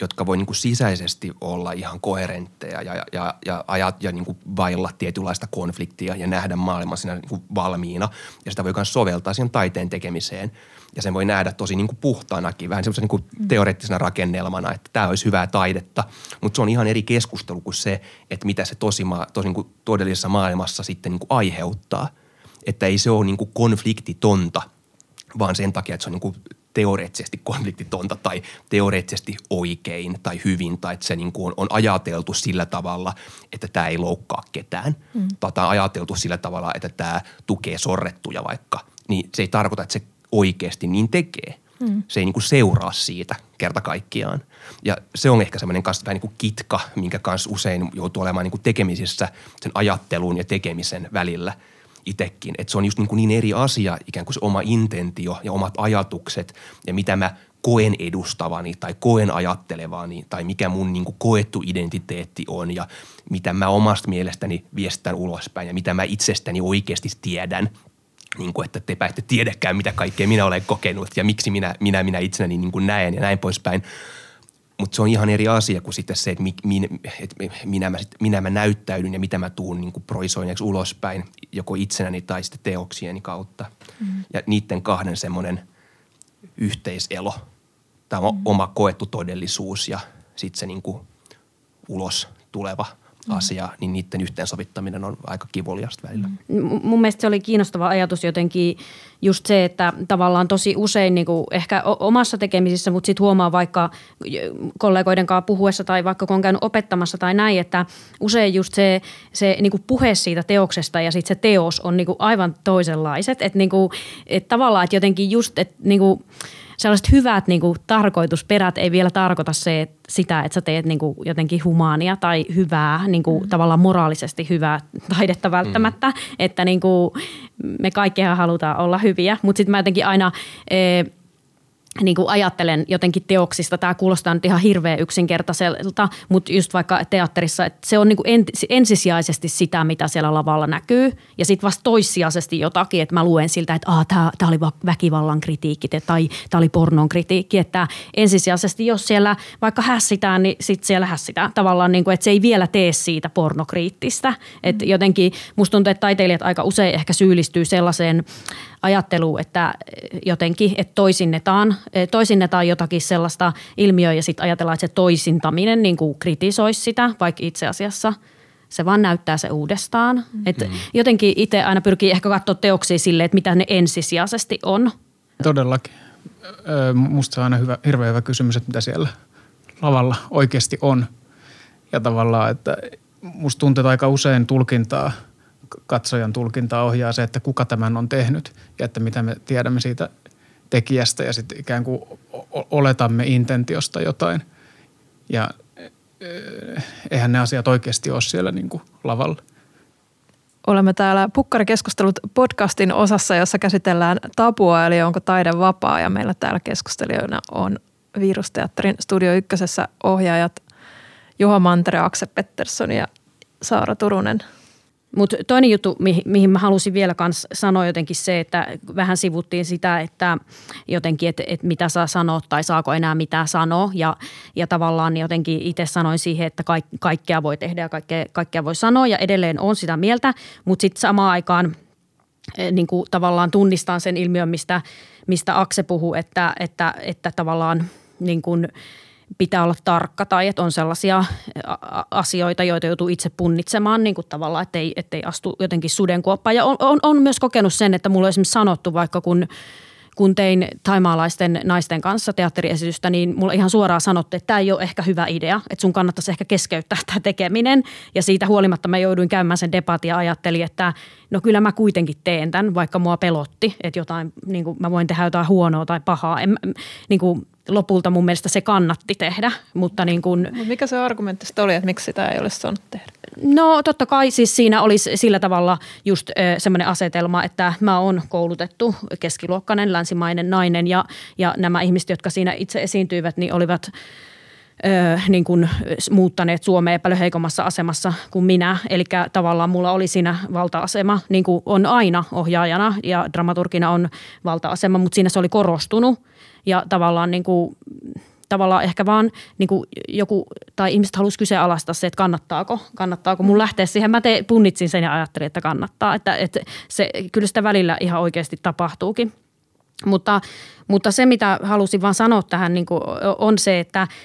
jotka voi niin kuin sisäisesti olla ihan koherentteja ja, ja, ja, ajat, ja niin kuin vailla tietynlaista konfliktia ja nähdä maailman siinä niin kuin valmiina. Ja sitä voi myös soveltaa siihen taiteen tekemiseen. Ja sen voi nähdä tosi niin kuin puhtaanakin, vähän semmoisena niin kuin teoreettisena rakennelmana, että tämä olisi hyvää taidetta. Mutta se on ihan eri keskustelu kuin se, että mitä se tosi, tosi niin kuin todellisessa maailmassa sitten niin kuin aiheuttaa – että ei se ole niin kuin konfliktitonta, vaan sen takia, että se on niin kuin teoreettisesti konfliktitonta tai teoreettisesti oikein tai hyvin tai että se niin kuin on ajateltu sillä tavalla, että tämä ei loukkaa ketään mm. tai tämä on ajateltu sillä tavalla, että tämä tukee sorrettuja vaikka, niin se ei tarkoita, että se oikeasti niin tekee. Mm. Se ei niin kuin seuraa siitä kerta kaikkiaan. Ja se on ehkä semmoinen kanssa vähän niin kuin kitka, minkä kanssa usein joutuu olemaan niin kuin tekemisissä sen ajattelun ja tekemisen välillä – itsekin. Että se on just niin, kuin niin eri asia, ikään kuin se oma intentio ja omat ajatukset ja mitä mä koen edustavani tai koen ajattelevani tai mikä mun niin kuin koettu identiteetti on ja mitä mä omasta mielestäni viestän ulospäin ja mitä mä itsestäni oikeasti tiedän. Niin kuin, että tepä ette tiedäkään, mitä kaikkea minä olen kokenut ja miksi minä, minä, minä itsenäni niin kuin näen ja näin poispäin – mutta se on ihan eri asia kuin sitten se, että, mi, min, että minä, mä, minä mä näyttäydyn ja mitä mä tuun niin proisoineeksi ulospäin, joko itsenäni tai sitten teoksieni kautta. Mm. Ja niiden kahden semmoinen yhteiselo, tämä mm. oma koettu todellisuus ja sitten se niin kuin ulos tuleva. Asia, niin niiden yhteensovittaminen on aika kivuliasta välillä. Mm. Mun mielestä se oli kiinnostava ajatus jotenkin just se, että tavallaan tosi usein niin kuin ehkä omassa tekemisissä, mutta sitten huomaa vaikka kollegoiden kanssa puhuessa tai vaikka kun on käynyt opettamassa tai näin, että usein just se, se niin kuin puhe siitä teoksesta ja sitten se teos on niin kuin aivan toisenlaiset. Että niin että tavallaan, että jotenkin just, että niin kuin, sellaiset hyvät niin kuin, tarkoitusperät ei vielä tarkoita se, että sitä, että sä teet niin kuin, jotenkin humaania tai hyvää, niin kuin, mm. tavallaan moraalisesti hyvää taidetta välttämättä. Mm. Että niin kuin, me kaikkihan halutaan olla hyviä, mutta sitten mä jotenkin aina... E, niin kuin ajattelen jotenkin teoksista, tämä kuulostaa nyt ihan hirveän yksinkertaiselta, mutta just vaikka teatterissa, että se on niin kuin ensisijaisesti sitä, mitä siellä lavalla näkyy ja sitten vasta toissijaisesti jotakin, että mä luen siltä, että tämä, tämä oli väkivallan kritiikki tai tämä oli pornon kritiikki, että ensisijaisesti jos siellä vaikka hässitään, niin sitten siellä hässitään tavallaan, niin kuin, että se ei vielä tee siitä pornokriittistä, että jotenkin musta tuntuu, että taiteilijat aika usein ehkä syyllistyy sellaiseen ajattelu, että jotenkin, että toisinnetaan, toisinnetaan jotakin sellaista ilmiöä ja sitten ajatellaan, että se toisintaminen niin kuin kritisoisi sitä, vaikka itse asiassa se vaan näyttää se uudestaan. Mm. Et jotenkin itse aina pyrkii ehkä katsoa teoksia sille, että mitä ne ensisijaisesti on. Todellakin. Musta se on aina hyvä, hirveän hyvä kysymys, että mitä siellä lavalla oikeasti on. Ja tavallaan, että musta tuntuu, että aika usein tulkintaa – katsojan tulkintaa ohjaa se, että kuka tämän on tehnyt ja että mitä me tiedämme siitä tekijästä ja sitten ikään kuin oletamme intentiosta jotain. Ja eh, eihän ne asiat oikeasti ole siellä niin kuin lavalla. Olemme täällä Pukkarikeskustelut podcastin osassa, jossa käsitellään tapua, eli onko taide vapaa. Ja meillä täällä keskustelijoina on Virusteatterin Studio Ykkösessä ohjaajat Juha Mantere, Akse Pettersson ja Saara Turunen – mutta toinen juttu, mihin, mihin mä halusin vielä kans sanoa jotenkin se, että vähän sivuttiin sitä, että jotenkin, että, että mitä saa sanoa tai saako enää mitä sanoa. Ja, ja tavallaan jotenkin itse sanoin siihen, että kaik, kaikkea voi tehdä ja kaikkea, kaikkea voi sanoa ja edelleen on sitä mieltä. Mutta sitten samaan aikaan eh, niin kuin tavallaan tunnistan sen ilmiön, mistä, mistä Akse puhuu, että, että, että tavallaan niin kuin – pitää olla tarkka tai että on sellaisia asioita, joita joutuu itse punnitsemaan niin kuin tavallaan, ettei, ettei astu jotenkin sudenkuoppaan. Ja on, on, on myös kokenut sen, että mulla on esimerkiksi sanottu vaikka kun kun tein taimaalaisten naisten kanssa teatteriesitystä, niin mulla ihan suoraan sanottu, että tämä ei ole ehkä hyvä idea, että sun kannattaisi ehkä keskeyttää tämä tekeminen. Ja siitä huolimatta mä jouduin käymään sen debatin ja ajattelin, että no kyllä mä kuitenkin teen tämän, vaikka mua pelotti, että jotain, niin kuin mä voin tehdä jotain huonoa tai pahaa. En, niin kuin, lopulta mun mielestä se kannatti tehdä, mutta niin kuin, Mikä se argumentti oli, että miksi sitä ei ole saanut tehdä? No totta kai siis siinä olisi sillä tavalla just semmoinen asetelma, että mä oon koulutettu keskiluokkainen länsimainen nainen ja, ja nämä ihmiset, jotka siinä itse esiintyivät, niin olivat ö, niin kuin muuttaneet Suomeen paljon heikommassa asemassa kuin minä. Eli tavallaan mulla oli siinä valta-asema, niin kuin on aina ohjaajana ja dramaturgina on valta-asema, mutta siinä se oli korostunut – ja tavallaan niin kuin, tavallaan ehkä vaan niin kuin joku, tai ihmiset halusi kyseenalaistaa se, että kannattaako, kannattaako mun lähteä siihen. Mä te, punnitsin sen ja ajattelin, että kannattaa. Että, että se, kyllä sitä välillä ihan oikeasti tapahtuukin. Mutta, mutta se, mitä halusin vaan sanoa tähän, niin kuin, on se, että –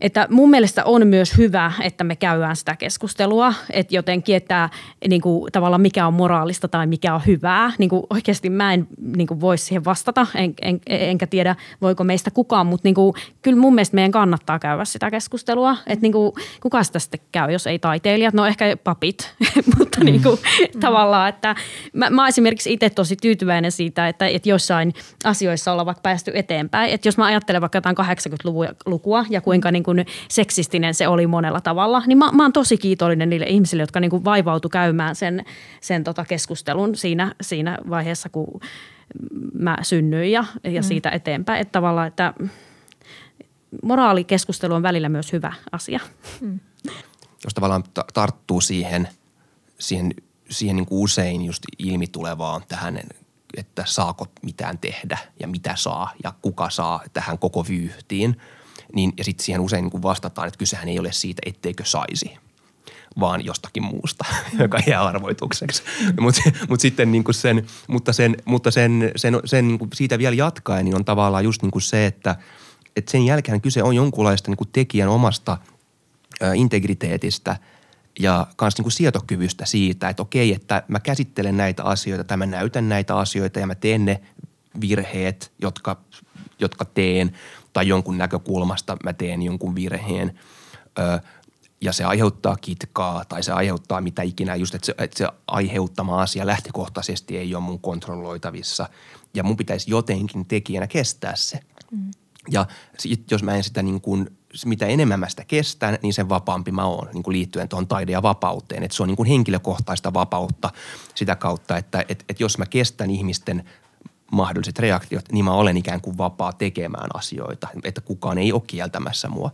että mun mielestä on myös hyvä, että me käydään sitä keskustelua, että jotenkin, että niin kuin, tavallaan mikä on moraalista tai mikä on hyvää. Niin kuin, oikeasti mä en niin kuin, voi siihen vastata, en, en, enkä tiedä voiko meistä kukaan, mutta niin kuin, kyllä mun mielestä meidän kannattaa käydä sitä keskustelua. Että niin kuin, kuka sitä sitten käy, jos ei taiteilijat, no ehkä papit, mutta niin kuin, mm. tavallaan, että mä, mä esimerkiksi itse tosi tyytyväinen siitä, että, että jossain asioissa ollaan vaikka päästy eteenpäin. Että jos mä ajattelen vaikka jotain 80-lukua ja kuinka niin kuin seksistinen se oli monella tavalla. Niin mä, mä oon tosi kiitollinen niille ihmisille, jotka niin kuin vaivautu käymään sen, sen tota keskustelun siinä, siinä vaiheessa, kun mä synnyin ja, ja mm. siitä eteenpäin. Että tavallaan, että moraalikeskustelu on välillä myös hyvä asia. Mm. Jos tavallaan tarttuu siihen, siihen, siihen niin kuin usein just ilmi tulevaan tähän että saako mitään tehdä ja mitä saa ja kuka saa tähän koko vyyhtiin – niin, ja sitten siihen usein niin vastataan, että kysehän ei ole siitä, etteikö saisi vaan jostakin muusta, joka jää arvoitukseksi. Mm. Mutta mut sitten niin sen, mutta sen, mutta sen, sen, sen niin siitä vielä jatkaen, niin on tavallaan just niin se, että, että sen jälkeen kyse on jonkunlaista niin tekijän omasta ä, integriteetistä ja myös niin sietokyvystä siitä, että okei, että mä käsittelen näitä asioita tai mä näytän näitä asioita ja mä teen ne virheet, jotka, jotka teen – tai jonkun näkökulmasta mä teen jonkun virheen ö, ja se aiheuttaa kitkaa tai se aiheuttaa mitä ikinä, just että se, että se aiheuttama asia lähtökohtaisesti ei ole mun kontrolloitavissa ja mun pitäisi jotenkin tekijänä kestää se. Mm. Ja sit, jos mä en sitä niin kuin, mitä enemmän mä sitä kestän, niin sen vapaampi mä oon niin kuin liittyen tuohon taide- ja vapauteen. Että se on niin kuin henkilökohtaista vapautta sitä kautta, että et, et jos mä kestän ihmisten mahdolliset reaktiot, niin mä olen ikään kuin vapaa tekemään asioita, että kukaan ei ole kieltämässä mua.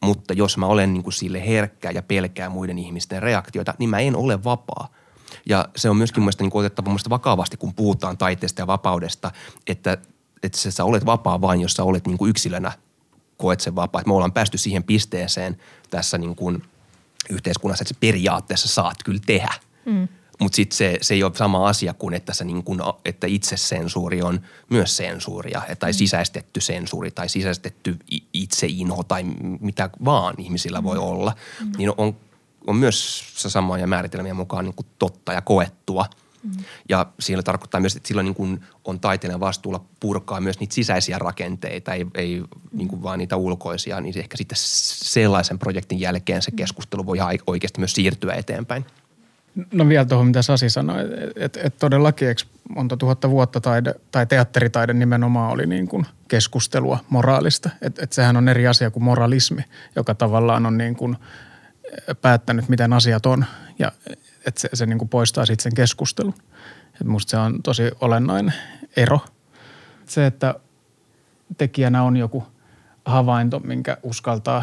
Mutta jos mä olen niin kuin sille herkkä ja pelkää muiden ihmisten reaktioita, niin mä en ole vapaa. Ja se on myöskin mielestäni niin otettava mielestäni vakavasti, kun puhutaan taiteesta ja vapaudesta, että, että sä olet vapaa vain, jos sä olet niin kuin yksilönä, koet sen vapaa. Että me ollaan päästy siihen pisteeseen tässä niin kuin yhteiskunnassa, että periaatteessa saat kyllä tehdä. Mm mutta sitten se, se ei ole sama asia kuin, että, se niin kuin, että itsesensuuri on myös sensuuria tai mm. sisäistetty sensuuri tai sisäistetty itseino tai mitä vaan ihmisillä voi mm. olla. Mm. Niin on, on myös se samoja määritelmiä mukaan niin kuin totta ja koettua. Mm. Ja siinä tarkoittaa myös, että silloin niin kuin on taiteilijan vastuulla purkaa myös niitä sisäisiä rakenteita, ei, ei mm. niin kuin vaan niitä ulkoisia, niin ehkä sitten sellaisen projektin jälkeen se mm. keskustelu voi oikeasti myös siirtyä eteenpäin. No vielä tuohon, mitä Sasi sanoi, että et, et todellakin eikö monta tuhatta vuotta taide, tai teatteritaide nimenomaan oli niin kuin keskustelua moraalista. Että et sehän on eri asia kuin moralismi, joka tavallaan on niin kuin päättänyt, miten asiat on ja että se, se niin kuin poistaa sitten sen keskustelun. Et musta se on tosi olennainen ero. Se, että tekijänä on joku havainto, minkä uskaltaa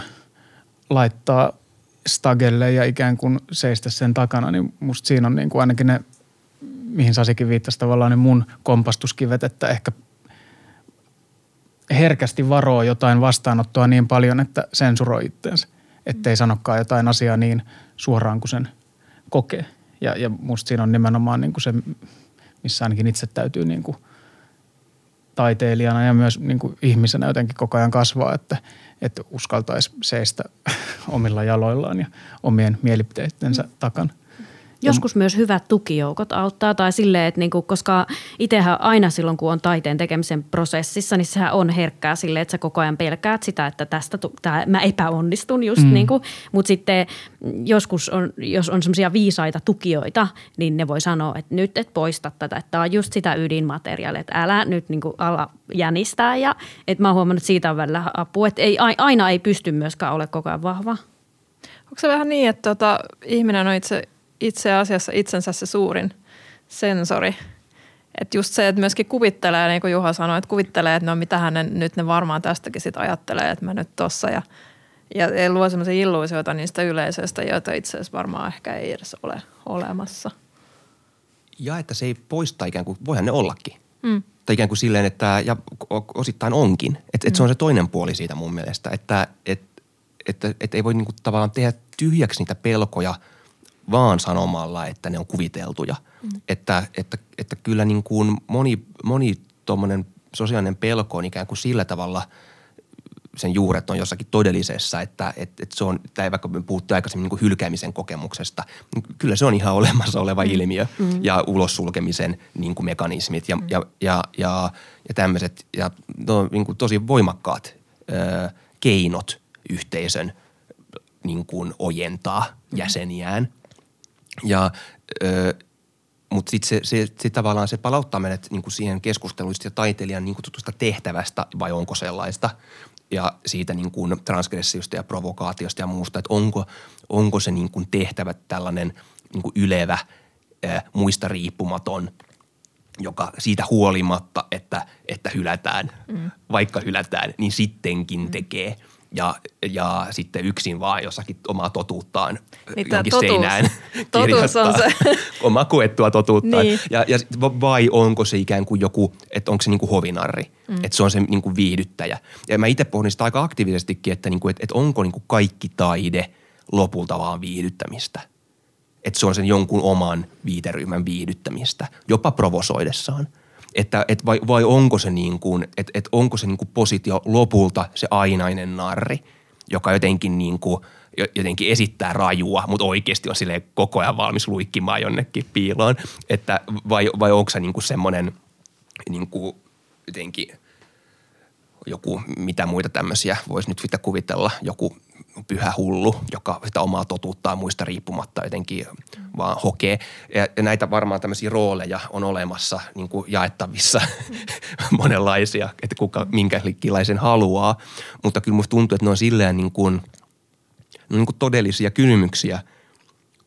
laittaa stagelle ja ikään kuin seistä sen takana, niin musta siinä on niin kuin ainakin ne, mihin Sasikin viittasi tavallaan, niin mun kompastuskivet, että ehkä herkästi varoo jotain vastaanottoa niin paljon, että sensuroi itteensä. Ettei sanokaan jotain asiaa niin suoraan kuin sen kokee. Ja, ja musta siinä on nimenomaan niin kuin se, missä ainakin itse täytyy niin kuin taiteilijana ja myös niin kuin ihmisenä jotenkin koko ajan kasvaa, että, että uskaltaisi seistä omilla jaloillaan ja omien mielipiteittensä takana. Joskus myös hyvät tukijoukot auttaa tai silleen, että niinku, koska itsehän aina silloin, kun on taiteen tekemisen prosessissa, niin sehän on herkkää silleen, että sä koko ajan pelkäät sitä, että tästä tää, mä epäonnistun just mm. niinku. Mutta sitten joskus on, jos on semmoisia viisaita tukijoita, niin ne voi sanoa, että nyt et poista tätä, että tämä on just sitä ydinmateriaalia, että älä nyt niinku ala jänistää ja että mä oon huomannut, että siitä on välillä apua, että ei, aina ei pysty myöskään ole koko ajan vahva. Onko se vähän niin, että tota, ihminen on itse itse asiassa itsensä se suurin sensori. Että just se, että myöskin kuvittelee, niin kuin Juha sanoi, että kuvittelee, että no mitähän ne, nyt ne varmaan tästäkin sit ajattelee, että mä nyt tossa ja, ja, ja luo semmoisia illuusioita niistä yleisöistä, joita itse asiassa varmaan ehkä ei edes ole olemassa. Ja että se ei poista ikään kuin, voihan ne ollakin. Mm. Tai ikään kuin silleen, että ja osittain onkin. Että et se on se toinen puoli siitä mun mielestä, että et, että et ei voi niinku tavallaan tehdä tyhjäksi niitä pelkoja – vaan sanomalla, että ne on kuviteltuja. Mm. Että, että, että kyllä niin kuin moni, moni tuommoinen sosiaalinen pelko on ikään kuin sillä tavalla – sen juuret on jossakin todellisessa, että, että, että se on, tai vaikka me puhuttiin aikaisemmin niin kuin hylkäämisen kokemuksesta, niin kyllä se on ihan olemassa oleva mm. ilmiö mm. ja ulossulkemisen niin kuin mekanismit ja, mm. ja, ja, ja, ja tämmöiset ja no, niin kuin tosi voimakkaat ö, keinot yhteisön niin kuin ojentaa mm. jäseniään – ja, ö, mutta sitten se, se, se, tavallaan se palauttaa meidät niin kuin siihen keskusteluun ja taiteilijan niin kutsutusta tehtävästä vai onko sellaista ja siitä niin kuin transgressiosta ja provokaatiosta ja muusta, että onko, onko se niin kuin tehtävä tällainen niin kuin ylevä, ää, muista riippumaton, joka siitä huolimatta, että, että hylätään, mm. vaikka hylätään, niin sittenkin mm. tekee – ja, ja sitten yksin vaan jossakin omaa totuuttaan niin jonkin totuus, seinään totuus on se. omaa kuettua totuuttaan. Niin. Ja, ja vai onko se ikään kuin joku, että onko se niin kuin hovinarri, mm. että se on se niin kuin viihdyttäjä. Ja mä itse pohdin sitä aika aktiivisestikin, että, niin kuin, että, että onko niin kuin kaikki taide lopulta vaan viihdyttämistä. Että se on sen jonkun oman viiteryhmän viihdyttämistä, jopa provosoidessaan – että et vai, vai onko se, niin kuin, et, et onko se niin kuin positio lopulta se ainainen narri, joka jotenkin, niin kuin, jotenkin esittää rajua, mutta oikeasti on sille koko ajan valmis luikkimaan jonnekin piiloon. Että vai, vai onko se niin kuin semmoinen niin kuin jotenkin joku, mitä muita tämmöisiä voisi nyt kuvitella, joku pyhä hullu, joka sitä omaa totuuttaa muista riippumatta jotenkin vaan hokee. Ja, ja näitä varmaan tämmöisiä rooleja on olemassa niin kuin jaettavissa monenlaisia, että kuka minkälaisen haluaa. Mutta kyllä musta tuntuu, että ne on silleen niin kuin, niin kuin todellisia kysymyksiä,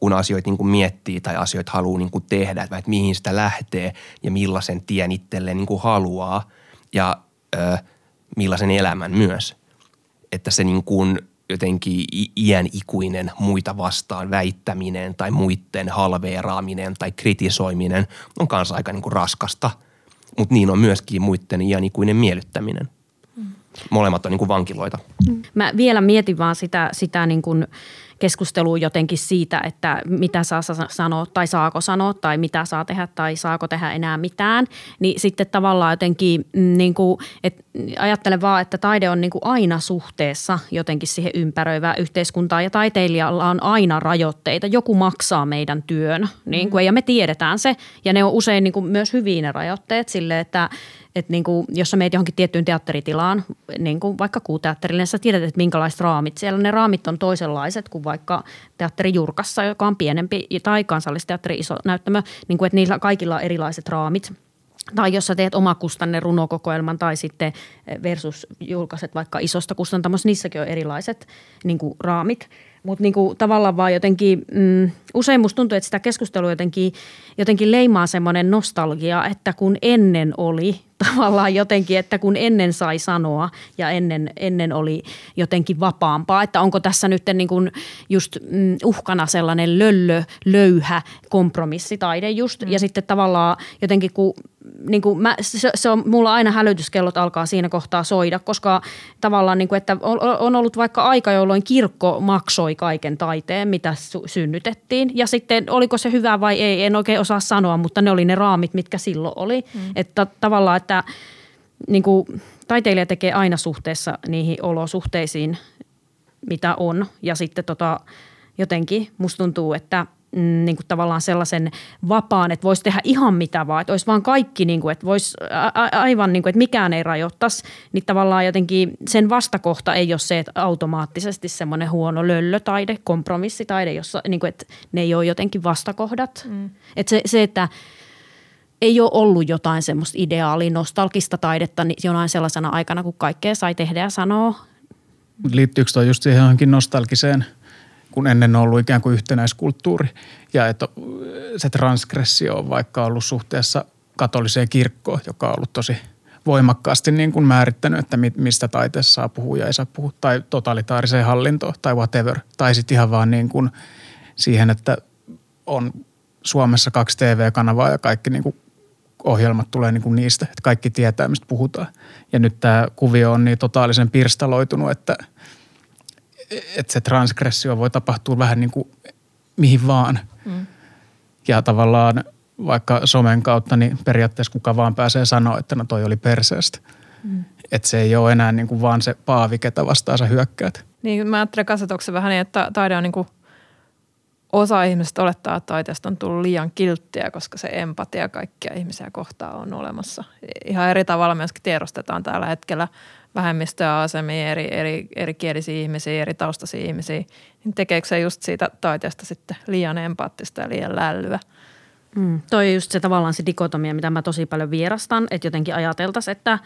kun asioita niin kuin miettii tai asioita haluaa niin kuin tehdä, että, että mihin sitä lähtee ja millaisen tien itselleen niin kuin haluaa ja ö, millaisen elämän myös. Että se niin kuin – jotenkin iän ikuinen muita vastaan väittäminen tai muiden halveeraaminen tai kritisoiminen on kanssa aika niin kuin raskasta. Mutta niin on myöskin muiden iän ikuinen miellyttäminen. Mm. Molemmat on niin kuin vankiloita. Mä vielä mietin vaan sitä, sitä niin kuin – keskusteluun jotenkin siitä, että mitä saa sanoa tai saako sanoa tai mitä saa tehdä tai saako tehdä enää mitään, niin sitten tavallaan jotenkin mm, niin kuin, että ajattelen vaan, että taide on niin kuin aina suhteessa jotenkin siihen ympäröivään yhteiskuntaan ja taiteilijalla on aina rajoitteita. Joku maksaa meidän työn niin kuin, ja me tiedetään se ja ne on usein niin kuin myös hyviä ne rajoitteet sille, että että niin kuin, jos sä meet johonkin tiettyyn teatteritilaan, niin kuin vaikka kuuteatterille, niin sä tiedät, että minkälaiset raamit. Siellä ne raamit on toisenlaiset kuin vaikka teatterijurkassa, joka on pienempi, tai kansallisteatteri iso näyttämö, niin kuin, että niillä kaikilla on erilaiset raamit. Tai jos sä teet omakustanne runokokoelman tai sitten versus julkaiset vaikka isosta kustantamosta, niissäkin on erilaiset niin kuin raamit. mutta niinku tavallaan vaan jotenkin, mm, usein musta tuntuu, että sitä keskustelua jotenkin, jotenkin leimaa semmoinen nostalgia, että kun ennen oli tavallaan jotenkin, että kun ennen sai sanoa ja ennen, ennen oli jotenkin vapaampaa, että onko tässä nyt niin kuin just mm, uhkana sellainen löllö, löyhä kompromissitaide just mm. ja sitten tavallaan jotenkin kun niin kuin mä, se, se on, mulla aina hälytyskellot alkaa siinä kohtaa soida, koska tavallaan niin kuin, että on, on ollut vaikka aika, jolloin kirkko maksoi kaiken taiteen, mitä synnytettiin. Ja sitten oliko se hyvä vai ei, en oikein osaa sanoa, mutta ne oli ne raamit, mitkä silloin oli. Mm. Että tavallaan, että niin kuin, taiteilija tekee aina suhteessa niihin olosuhteisiin, mitä on. Ja sitten tota, jotenkin musta tuntuu, että – mm, niin kuin tavallaan sellaisen vapaan, että voisi tehdä ihan mitä vaan, että olisi vaan kaikki, niin kuin, että voisi a- aivan niin kuin, että mikään ei rajoittaisi, niin tavallaan jotenkin sen vastakohta ei ole se, että automaattisesti semmoinen huono löllötaide, kompromissitaide, jossa niin kuin, että ne ei ole jotenkin vastakohdat. Mm. Että se, se, että ei ole ollut jotain semmoista ideaalia, nostalgista taidetta niin jonain sellaisena aikana, kun kaikkea sai tehdä ja sanoa. Liittyykö tuo just siihen johonkin nostalgiseen – kun ennen on ollut ikään kuin yhtenäiskulttuuri. Ja että se transgressio on vaikka ollut suhteessa katoliseen kirkkoon, joka on ollut tosi voimakkaasti niin kuin määrittänyt, että mistä taiteessa saa puhua ja ei saa puhua, tai totalitaariseen hallintoon tai whatever. Tai sitten ihan vaan niin kuin siihen, että on Suomessa kaksi TV-kanavaa ja kaikki niin kuin ohjelmat tulee niin kuin niistä, että kaikki tietää, mistä puhutaan. Ja nyt tämä kuvio on niin totaalisen pirstaloitunut, että – että se transgressio voi tapahtua vähän niin kuin mihin vaan. Mm. Ja tavallaan vaikka somen kautta, niin periaatteessa kuka vaan pääsee sanoa, että no toi oli perseestä. Mm. Että se ei ole enää niin kuin vaan se paavi, ketä vastaan sä hyökkäät. Niin, mä ajattelen kanssa vähän niin, että taide on niin kuin osa ihmistä olettaa, että taiteesta on tullut liian kilttiä, koska se empatia kaikkia ihmisiä kohtaan on olemassa. Ihan eri tavalla myöskin tiedostetaan tällä hetkellä vähemmistöasemia, eri, eri, eri kielisiä ihmisiä, eri taustaisia ihmisiä, niin tekeekö se just siitä taiteesta sitten liian empaattista ja liian lällyä? Mm. Toi on just se tavallaan se dikotomia, mitä mä tosi paljon vierastan, että jotenkin ajateltaisiin, että,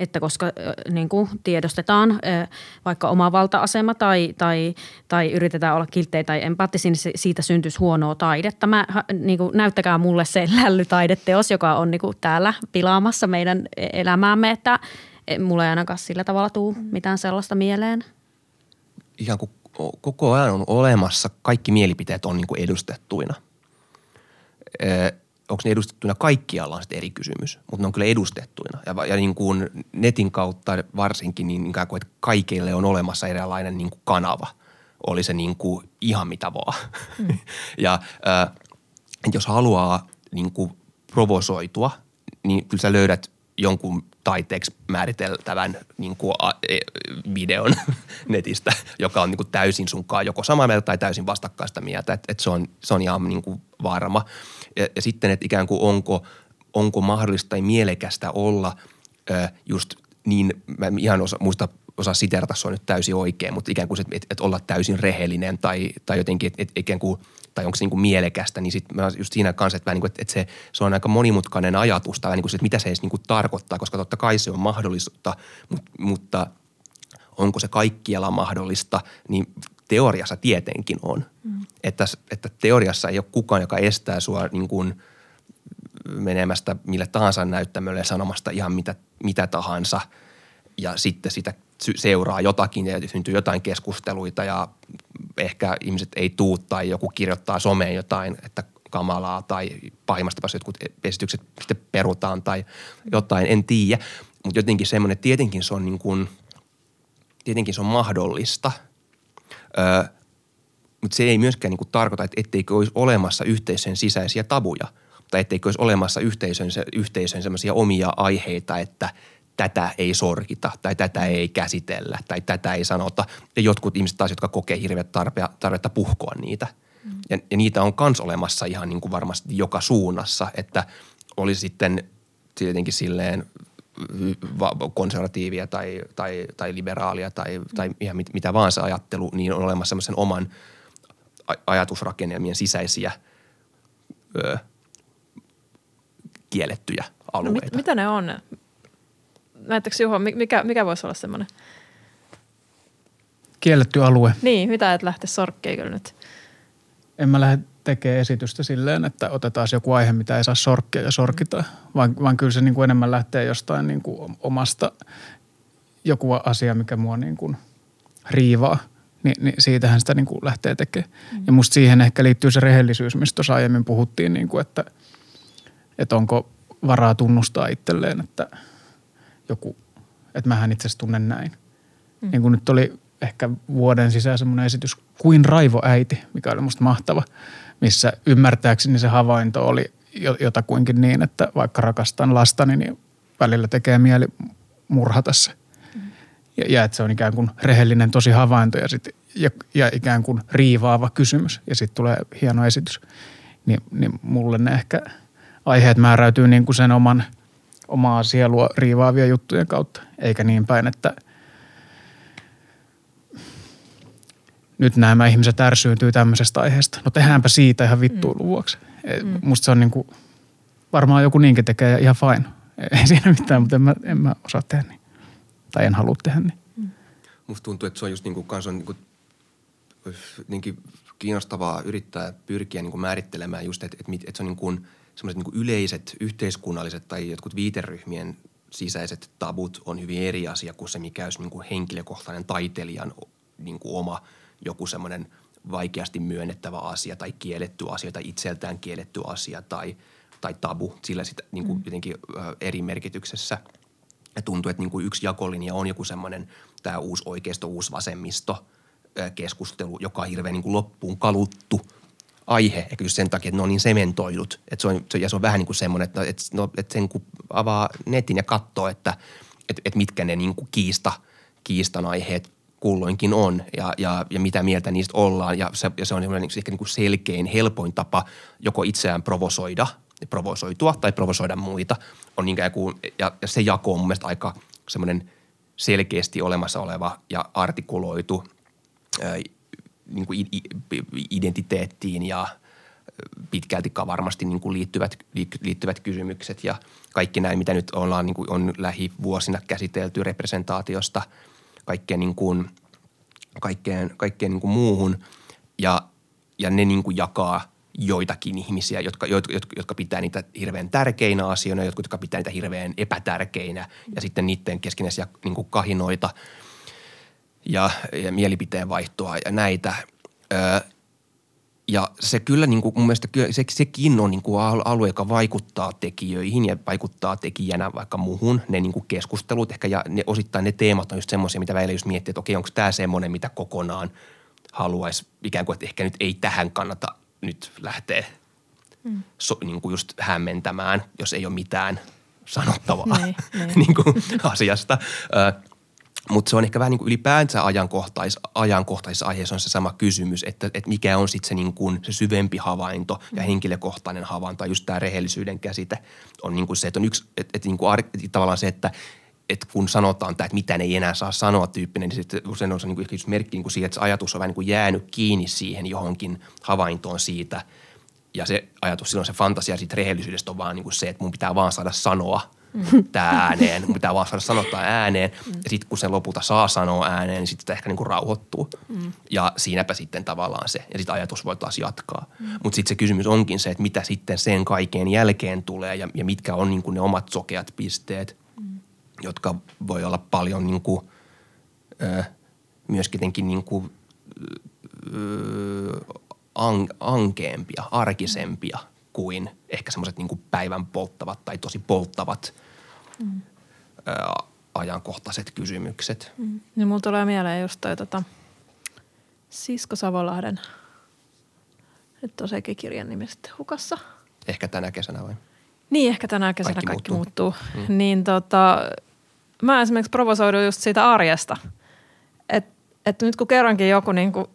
että koska äh, niin kuin tiedostetaan äh, vaikka oma valta-asema tai, tai, tai yritetään olla kilttejä tai empaattisia, niin se, siitä syntyisi huonoa taidetta. Mä, niin kuin, näyttäkää mulle se lällytaideteos, joka on niin kuin täällä pilaamassa meidän e-, elämäämme, että, mulla ei ainakaan sillä tavalla tuu mm. mitään sellaista mieleen. Ihan kuin koko ajan on olemassa, kaikki mielipiteet on niin kuin edustettuina. Onko ne edustettuina kaikkialla on sitten eri kysymys, mutta ne on kyllä edustettuina. Ja, ja niin kuin netin kautta varsinkin, niin ikään kuin, että kaikille on olemassa eräänlainen niin kuin kanava. Oli se niin kuin ihan mitä vaan. Mm. ja äh, jos haluaa niin kuin provosoitua, niin kyllä sä löydät jonkun taiteeksi määriteltävän niin kuin e, videon netistä, joka on niin kuin täysin sunkaan joko samaa mieltä tai täysin vastakkaista mieltä. Että et se, on, se on ihan niin kuin varma. Ja, ja sitten, että ikään kuin onko, onko mahdollista tai mielekästä olla ö, just niin, mä ihan osa, muista osaa siterata, se on nyt täysin oikein, mutta ikään kuin, että et olla täysin rehellinen tai, tai jotenkin, että et ikään kuin – tai onko se niin kuin mielekästä, niin sitten just siinä kanssa, että, niin kuin, että se, se on aika monimutkainen ajatus tai niin kuin se, että mitä se edes niin kuin tarkoittaa, koska totta kai se on mahdollista, mutta, mutta onko se kaikkialla mahdollista, niin teoriassa tietenkin on. Mm. Että, että teoriassa ei ole kukaan, joka estää sua niin kuin menemästä mille tahansa näyttämölle sanomasta ihan mitä, mitä tahansa ja sitten sitä seuraa jotakin ja syntyy jotain keskusteluita ja ehkä ihmiset ei tuu tai joku kirjoittaa someen jotain, että kamalaa tai pahimmasta päästä jotkut esitykset sitten perutaan tai jotain, en tiedä. Mutta jotenkin semmoinen, tietenkin se on niin kuin, tietenkin se on mahdollista, öö, mutta se ei myöskään niin kuin tarkoita, että etteikö olisi olemassa yhteisön sisäisiä tabuja tai etteikö olisi olemassa yhteisön, yhteisön semmoisia omia aiheita, että – tätä ei sorkita tai tätä ei käsitellä tai tätä ei sanota. Ja jotkut ihmiset taas, jotka kokee hirveät tarpea, tarvetta puhkoa niitä. Mm. Ja, ja niitä on kans olemassa ihan niin kuin varmasti joka suunnassa, että oli sitten tietenkin silleen konservatiivia tai, tai, tai liberaalia tai, tai ihan mit, mitä vaan se ajattelu, niin on olemassa semmoisen oman ajatusrakennelmien sisäisiä ö, kiellettyjä alueita. No mit, mitä ne on? näettekö Juho, mikä, mikä voisi olla semmoinen? kielletty alue. Niin, mitä et lähte sorkkeen kyllä nyt? En mä lähde tekemään esitystä silleen, että otetaan joku aihe, mitä ei saa sorkkia ja sorkita, vaan, vaan kyllä se niin kuin enemmän lähtee jostain niin kuin omasta joku asia, mikä mua niin kuin riivaa, niin, niin siitähän sitä niin kuin lähtee tekemään. Mm. Ja musta siihen ehkä liittyy se rehellisyys, mistä tuossa aiemmin puhuttiin, niin kuin, että, että onko varaa tunnustaa itselleen, että joku, että mähän itse asiassa tunnen näin. Mm. Niin kuin nyt oli ehkä vuoden sisään semmoinen esitys kuin Raivoäiti, mikä oli musta mahtava, missä ymmärtääkseni se havainto oli jotakuinkin niin, että vaikka rakastan lastani, niin välillä tekee mieli murhata se. Ja, ja että se on ikään kuin rehellinen tosi havainto ja, sit, ja, ja ikään kuin riivaava kysymys ja sitten tulee hieno esitys. Ni, niin mulle ne ehkä aiheet määräytyy niin kuin sen oman, omaa sielua riivaavia juttujen kautta, eikä niin päin, että – nyt nämä ihmiset ärsyyntyy tämmöisestä aiheesta. No tehdäänpä siitä ihan vittuilun mm. vuoksi. E, mm. Musta se on niin kuin, varmaan joku niinkin tekee ja ihan fine. Ei siinä mitään, mutta en mä, en mä osaa tehdä niin. Tai en halua tehdä niin. Mm. Musta tuntuu, että se on just niin kuin, kans on niin kuin, niinkin kiinnostavaa yrittää pyrkiä niin kuin määrittelemään just, että, että, että se on niin kuin, semmoiset niin yleiset yhteiskunnalliset tai jotkut viiteryhmien sisäiset tabut on hyvin eri asia kuin se, mikä olisi niin kuin henkilökohtainen taiteilijan niin kuin oma – joku semmoinen vaikeasti myönnettävä asia tai kielletty asia tai itseltään kielletty asia tai, tai tabu sillä sitten niin kuin mm. jotenkin eri merkityksessä. Ja tuntuu, että niin kuin yksi jakolinja on joku semmoinen tämä uusi oikeisto, uusi vasemmisto keskustelu, joka on hirveän niin kuin loppuun kaluttu aihe, ehkä just sen takia, että ne on niin sementoidut. Että se on, ja se on vähän niin kuin semmoinen, että, että, no, että sen kun avaa netin ja katsoo, että, että, että mitkä ne niin kuin kiista, kiistan aiheet kulloinkin on ja, ja, ja mitä mieltä niistä ollaan. Ja se, ja se on ehkä niin kuin selkein, helpoin tapa joko itseään provosoida, provosoitua tai provosoida muita. On ikään kuin, ja, ja se jako on mun mielestä aika semmoinen selkeästi olemassa oleva ja artikuloitu ää, niin kuin identiteettiin ja pitkälti varmasti niin kuin liittyvät, liittyvät kysymykset ja kaikki näin, mitä nyt ollaan niin kuin on lähivuosina käsitelty representaatiosta – kaikkeen, niin kuin, kaikkeen, kaikkeen niin kuin muuhun ja, ja ne niin kuin jakaa joitakin ihmisiä, jotka, jotka, jotka pitää niitä hirveän tärkeinä asioina, jotka, jotka pitää niitä hirveän epätärkeinä ja sitten niiden keskinäisiä niin kuin kahinoita ja, ja mielipiteen vaihtoa ja näitä. Öö, ja se kyllä niin kuin, mun mielestä se, sekin on niin kuin alue, joka vaikuttaa tekijöihin ja vaikuttaa tekijänä vaikka muuhun. Ne niin kuin keskustelut ehkä ja ne, osittain ne teemat on just semmoisia, mitä välillä just miettii, että okei, onko tämä semmoinen, mitä kokonaan haluaisi ikään kuin, että ehkä nyt ei tähän kannata nyt lähteä mm. so, niin kuin just hämmentämään, jos ei ole mitään sanottavaa niin, niin. niin kuin asiasta. Mutta se on ehkä vähän niin kuin ylipäänsä ajankohtais, ajankohtaisessa aiheessa on se sama kysymys, että, että mikä on sitten se, niin kuin se syvempi havainto ja mm. henkilökohtainen havainto. Just tämä rehellisyyden käsite on niin kuin se, että on yksi, että, että niin kuin tavallaan se, että että kun sanotaan tämä, että mitä ei enää saa sanoa tyyppinen, niin sitten usein on se niin kuin just merkki niin kuin siitä, että se ajatus on vähän niin kuin jäänyt kiinni siihen johonkin havaintoon siitä. Ja se ajatus silloin se fantasia siitä rehellisyydestä on vaan niin kuin se, että mun pitää vaan saada sanoa – tämä ääneen. Mun pitää vaan saada sanottaa ääneen. Mm. Ja sitten kun sen lopulta saa sanoa ääneen, niin sitten sitä ehkä niinku rauhoittuu. Mm. Ja siinäpä sitten tavallaan se. Ja sitten ajatus voi taas jatkaa. Mm. Mutta sitten se kysymys onkin se, että mitä sitten sen kaiken jälkeen tulee ja, ja mitkä on niinku ne omat sokeat pisteet, mm. jotka voi olla paljon niinku, ö, myöskin jotenkin niinku, ö, an, ankeampia, arkisempia kuin ehkä semmoiset niinku päivän polttavat tai tosi polttavat – mm. ajankohtaiset kysymykset. Mm. Niin mulla tulee mieleen just toi tota, Sisko Savolahden, nyt on sekin kirjan nimestä hukassa. Ehkä tänä kesänä vai? Niin, ehkä tänä kesänä kaikki, kaikki muuttuu. muuttuu. Mm. Niin tota, mä esimerkiksi provosoidun just siitä arjesta. Että et nyt kun kerrankin joku niinku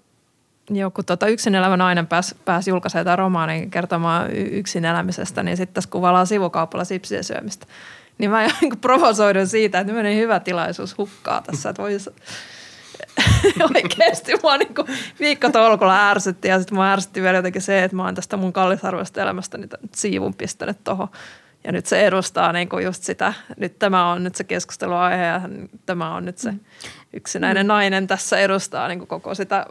joku tota, yksin elävä nainen pääsi pääs julkaisemaan tämän romaanin kertomaan yksin elämisestä, niin sitten tässä kuvaillaan sivukaupalla sipsien syömistä niin mä niin provosoidun siitä, että meni hyvä tilaisuus hukkaa tässä, että voisi oikeasti mua niin kuin viikkotolkulla ärsytti ja sitten mua ärsytti vielä jotenkin se, että mä oon tästä mun kallisarvoista elämästä niitä siivun pistänyt tuohon Ja nyt se edustaa niin kuin just sitä, nyt tämä on nyt se keskusteluaihe ja tämä on nyt se yksinäinen nainen tässä edustaa niin kuin koko sitä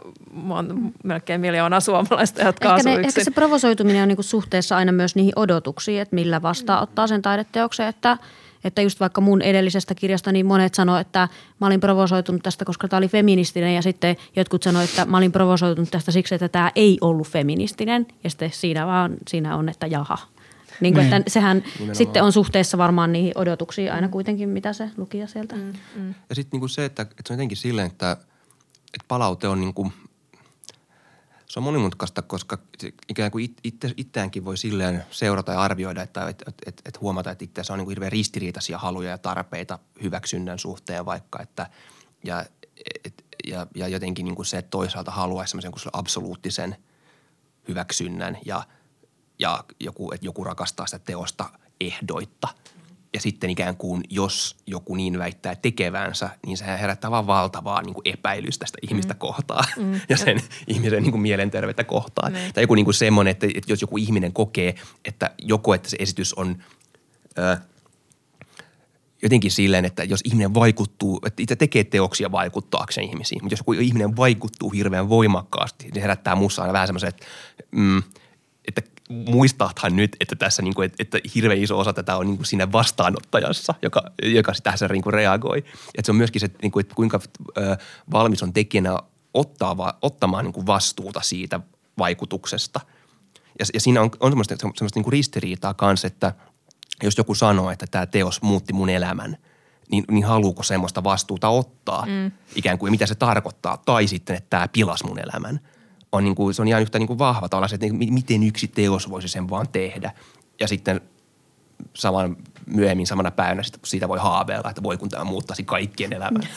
melkein miljoonaa suomalaista, jotka ehkä, asuu ne, yksin. ehkä se provosoituminen on niin kuin suhteessa aina myös niihin odotuksiin, että millä vastaanottaa sen taideteoksen, että – että just vaikka mun edellisestä kirjasta niin monet sanoivat, että mä olin provosoitunut tästä, koska tämä oli feministinen ja sitten jotkut sanoivat, että mä olin provosoitunut tästä siksi, että tämä ei ollut feministinen ja sitten siinä vaan siinä on, että jaha. Niin kuin, niin. Että sehän Nimenomaan. sitten on suhteessa varmaan niihin odotuksiin aina kuitenkin, mitä se lukija sieltä. Mm, mm. Ja sitten niin se, että, että se on jotenkin silleen, että, että palaute on niin kuin – se on monimutkaista, koska ikään kuin itse, itseäänkin voi silleen seurata ja arvioida, että et, et, et, et huomata, että itse on niin kuin hirveän ristiriitaisia haluja ja tarpeita hyväksynnän suhteen vaikka, että ja, et, ja, ja jotenkin niin kuin se, että toisaalta haluaisi semmoisen absoluuttisen hyväksynnän ja, ja joku, että joku rakastaa sitä teosta ehdoitta – ja sitten ikään kuin, jos joku niin väittää tekevänsä, niin sehän herättää vaan valtavaa niin kuin epäilystä ihmistä mm. kohtaan mm. ja sen ihmisen niin kuin mielenterveyttä kohtaan. Mm. Tai joku niin kuin semmoinen, että, että jos joku ihminen kokee, että joko että se esitys on ö, jotenkin silleen, että jos ihminen vaikuttuu, että itse tekee teoksia vaikuttaakseen ihmisiin, mutta jos joku ihminen vaikuttuu hirveän voimakkaasti, niin se herättää musta aina vähän semmoisen, että, mm, että muistathan nyt, että tässä niin kuin, että, että hirveän iso osa tätä on niin kuin siinä vastaanottajassa, joka, joka se niin kuin reagoi. Että se on myöskin se, niin kuin, että kuinka ö, valmis on tekijänä ottaa, va, ottamaan niin kuin vastuuta siitä vaikutuksesta. Ja, ja siinä on, on semmoista, semmoista niin kuin ristiriitaa kanssa, että jos joku sanoo, että tämä teos muutti mun elämän, niin, niin haluuko semmoista vastuuta ottaa mm. ikään kuin mitä se tarkoittaa. Tai sitten, että tämä pilas mun elämän – on, niin kuin, se on ihan yhtä niin kuin vahva tällaiset, että miten yksi teos voisi sen vaan tehdä. Ja sitten saman, myöhemmin samana päivänä siitä voi haaveilla, että voi kun tämä muuttaisi kaikkien elämän.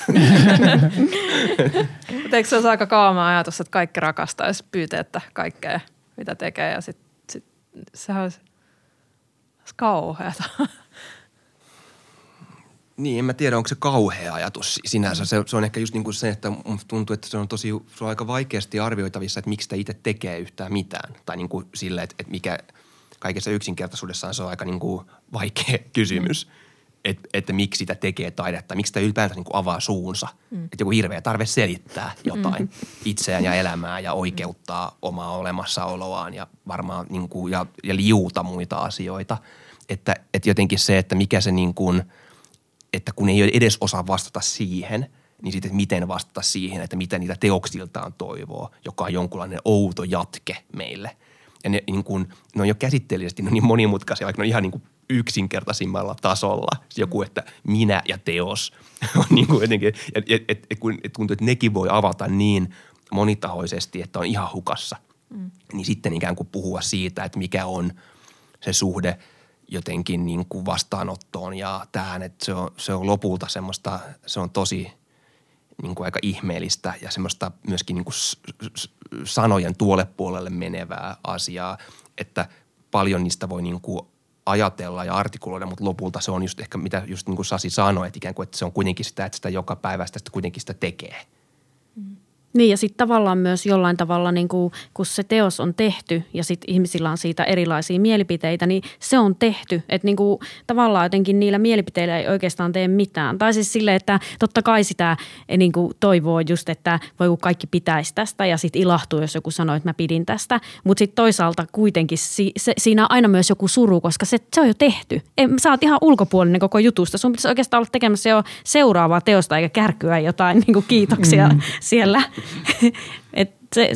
Mutta eikö se olisi aika kaama ajatus, että kaikki rakastaisi pyyteettä kaikkea, mitä tekee ja sitten sit, sehän olisi, olisi kauheata. Niin, en mä tiedä, onko se kauhea ajatus sinänsä. Se, se on ehkä just niin kuin se, että tuntuu, että se on tosi, se on aika vaikeasti arvioitavissa, että miksi sitä itse tekee yhtään mitään. Tai niin kuin sille, että, että mikä kaikessa yksinkertaisuudessaan se on aika niin kuin vaikea kysymys. Mm. Että, että miksi sitä tekee taidetta, miksi sitä ylipäätään niin kuin avaa suunsa. Mm. Että joku hirveä tarve selittää jotain mm. itseään ja elämää ja oikeuttaa omaa olemassaoloaan ja varmaan niin kuin, ja, ja liuta muita asioita. Että, että jotenkin se, että mikä se niin kuin – että kun ei edes osaa vastata siihen, niin sitten miten vastata siihen, että mitä niitä teoksiltaan toivoo, joka on jonkunlainen outo jatke meille. Ja ne, niin kun, ne on jo käsitteellisesti ne on niin monimutkaisia, vaikka ne on ihan niin kuin yksinkertaisimmalla tasolla. Joku, että minä ja teos on niin kuin jotenkin, et, et, et, et, kun, et tuntuu, että nekin voi avata niin monitahoisesti, että on ihan hukassa. Mm. Niin sitten ikään kuin puhua siitä, että mikä on se suhde – jotenkin niin kuin vastaanottoon ja tähän, että se on, se on lopulta semmoista, se on tosi niin kuin aika ihmeellistä ja semmoista myöskin niin kuin sanojen tuolle puolelle menevää asiaa, että paljon niistä voi niin kuin ajatella ja artikuloida, mutta lopulta se on just ehkä mitä just niin kuin Sasi sanoi, että ikään kuin että se on kuitenkin sitä, että sitä joka päivä sitä kuitenkin sitä tekee – niin ja sitten tavallaan myös jollain tavalla, niin kuin, kun se teos on tehty ja sitten ihmisillä on siitä erilaisia mielipiteitä, niin se on tehty. Että niin kuin, tavallaan jotenkin niillä mielipiteillä ei oikeastaan tee mitään. Tai siis silleen, että totta kai sitä eh, niin kuin toivoo just, että voi kun kaikki pitäisi tästä ja sitten ilahtuu, jos joku sanoo, että mä pidin tästä. Mutta sitten toisaalta kuitenkin si, se, siinä on aina myös joku suru, koska se, se on jo tehty. Ei, sä oot ihan ulkopuolinen koko jutusta. Sun pitäisi oikeastaan olla tekemässä jo seuraavaa teosta eikä kärkyä jotain niin kuin kiitoksia mm. siellä. Et se,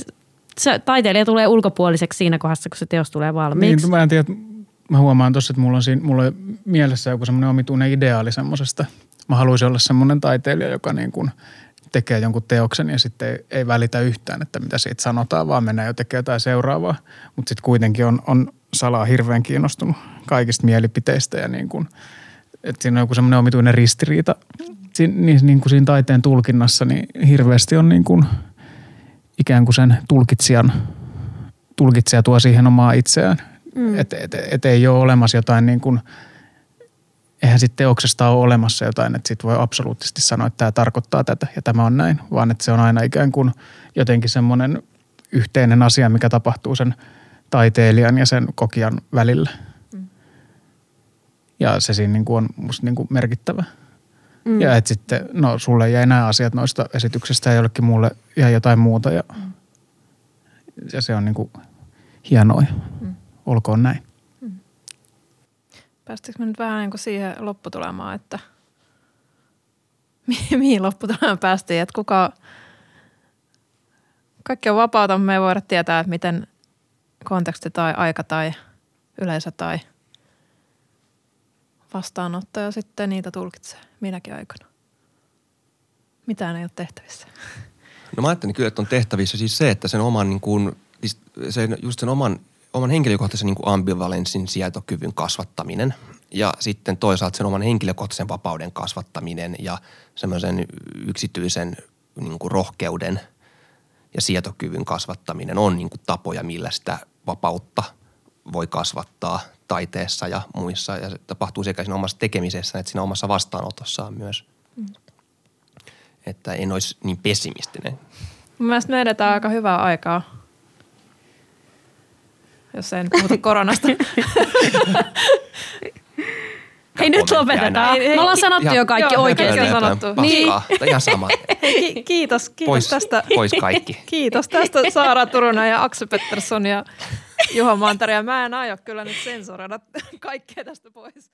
se, taiteilija tulee ulkopuoliseksi siinä kohdassa, kun se teos tulee valmiiksi. Niin, mä en tiedä, mä huomaan tuossa, että mulla on, siinä, mulla on mielessä joku semmoinen omituinen ideaali semmoisesta. Mä haluaisin olla semmoinen taiteilija, joka niin kuin tekee jonkun teoksen ja sitten ei, ei välitä yhtään, että mitä siitä sanotaan, vaan menee jo tekemään jotain seuraavaa. Mutta sitten kuitenkin on, on salaa hirveän kiinnostunut kaikista mielipiteistä ja niin kuin, että siinä on joku semmoinen omituinen ristiriita siinä, niin, niin kuin siinä taiteen tulkinnassa, niin hirveästi on niin kuin – ikään kuin sen tulkitsijan, tulkitsija tuo siihen omaa itseään. Mm. Että et, et ei ole olemassa jotain niin kuin, eihän sitten teoksesta ole olemassa jotain, että sitten voi absoluuttisesti sanoa, että tämä tarkoittaa tätä ja tämä on näin, vaan että se on aina ikään kuin jotenkin semmoinen yhteinen asia, mikä tapahtuu sen taiteilijan ja sen kokijan välillä. Mm. Ja se siinä niin kuin on musta niin kuin merkittävä. Mm. Ja että sitten, no sulle jäi nämä asiat noista esityksistä ja jollekin muulle jäi jotain muuta ja, mm. ja se on niin kuin hienoa. Mm. Olkoon näin. Päästikö me nyt vähän niin kuin siihen lopputulemaan, että mihin lopputulemaan päästiin, että kuka, kaikki on vapaata, me ei voida tietää, että miten konteksti tai aika tai yleisö tai vastaanottaja sitten niitä tulkitsee minäkin aikana. Mitään ei ole tehtävissä. No mä ajattelin kyllä, että on tehtävissä siis se, että sen oman, niin kuin, sen, just sen oman, oman henkilökohtaisen niin kuin ambivalenssin sietokyvyn kasvattaminen ja sitten toisaalta sen oman henkilökohtaisen vapauden kasvattaminen ja semmoisen yksityisen niin kuin rohkeuden ja sietokyvyn kasvattaminen on niin kuin tapoja, millä sitä vapautta voi kasvattaa taiteessa ja muissa. Ja se tapahtuu sekä siinä omassa tekemisessä että siinä omassa vastaanotossaan myös. Mm. Että en olisi niin pessimistinen. Mielestäni me edetään aika hyvää aikaa. Jos nyt puhuta koronasta. Hei nyt lopetetaan. Hei, hei, Me ollaan sanottu jo kaikki joo, oikein. on sanottu. Niin. Ihan sama. Hei, kiitos, kiitos pois, tästä. Pois kaikki. Kiitos tästä Saara Turunen ja Aksu Pettersson ja Juha Mantari. Ja mä en aio kyllä nyt sensuroida kaikkea tästä pois.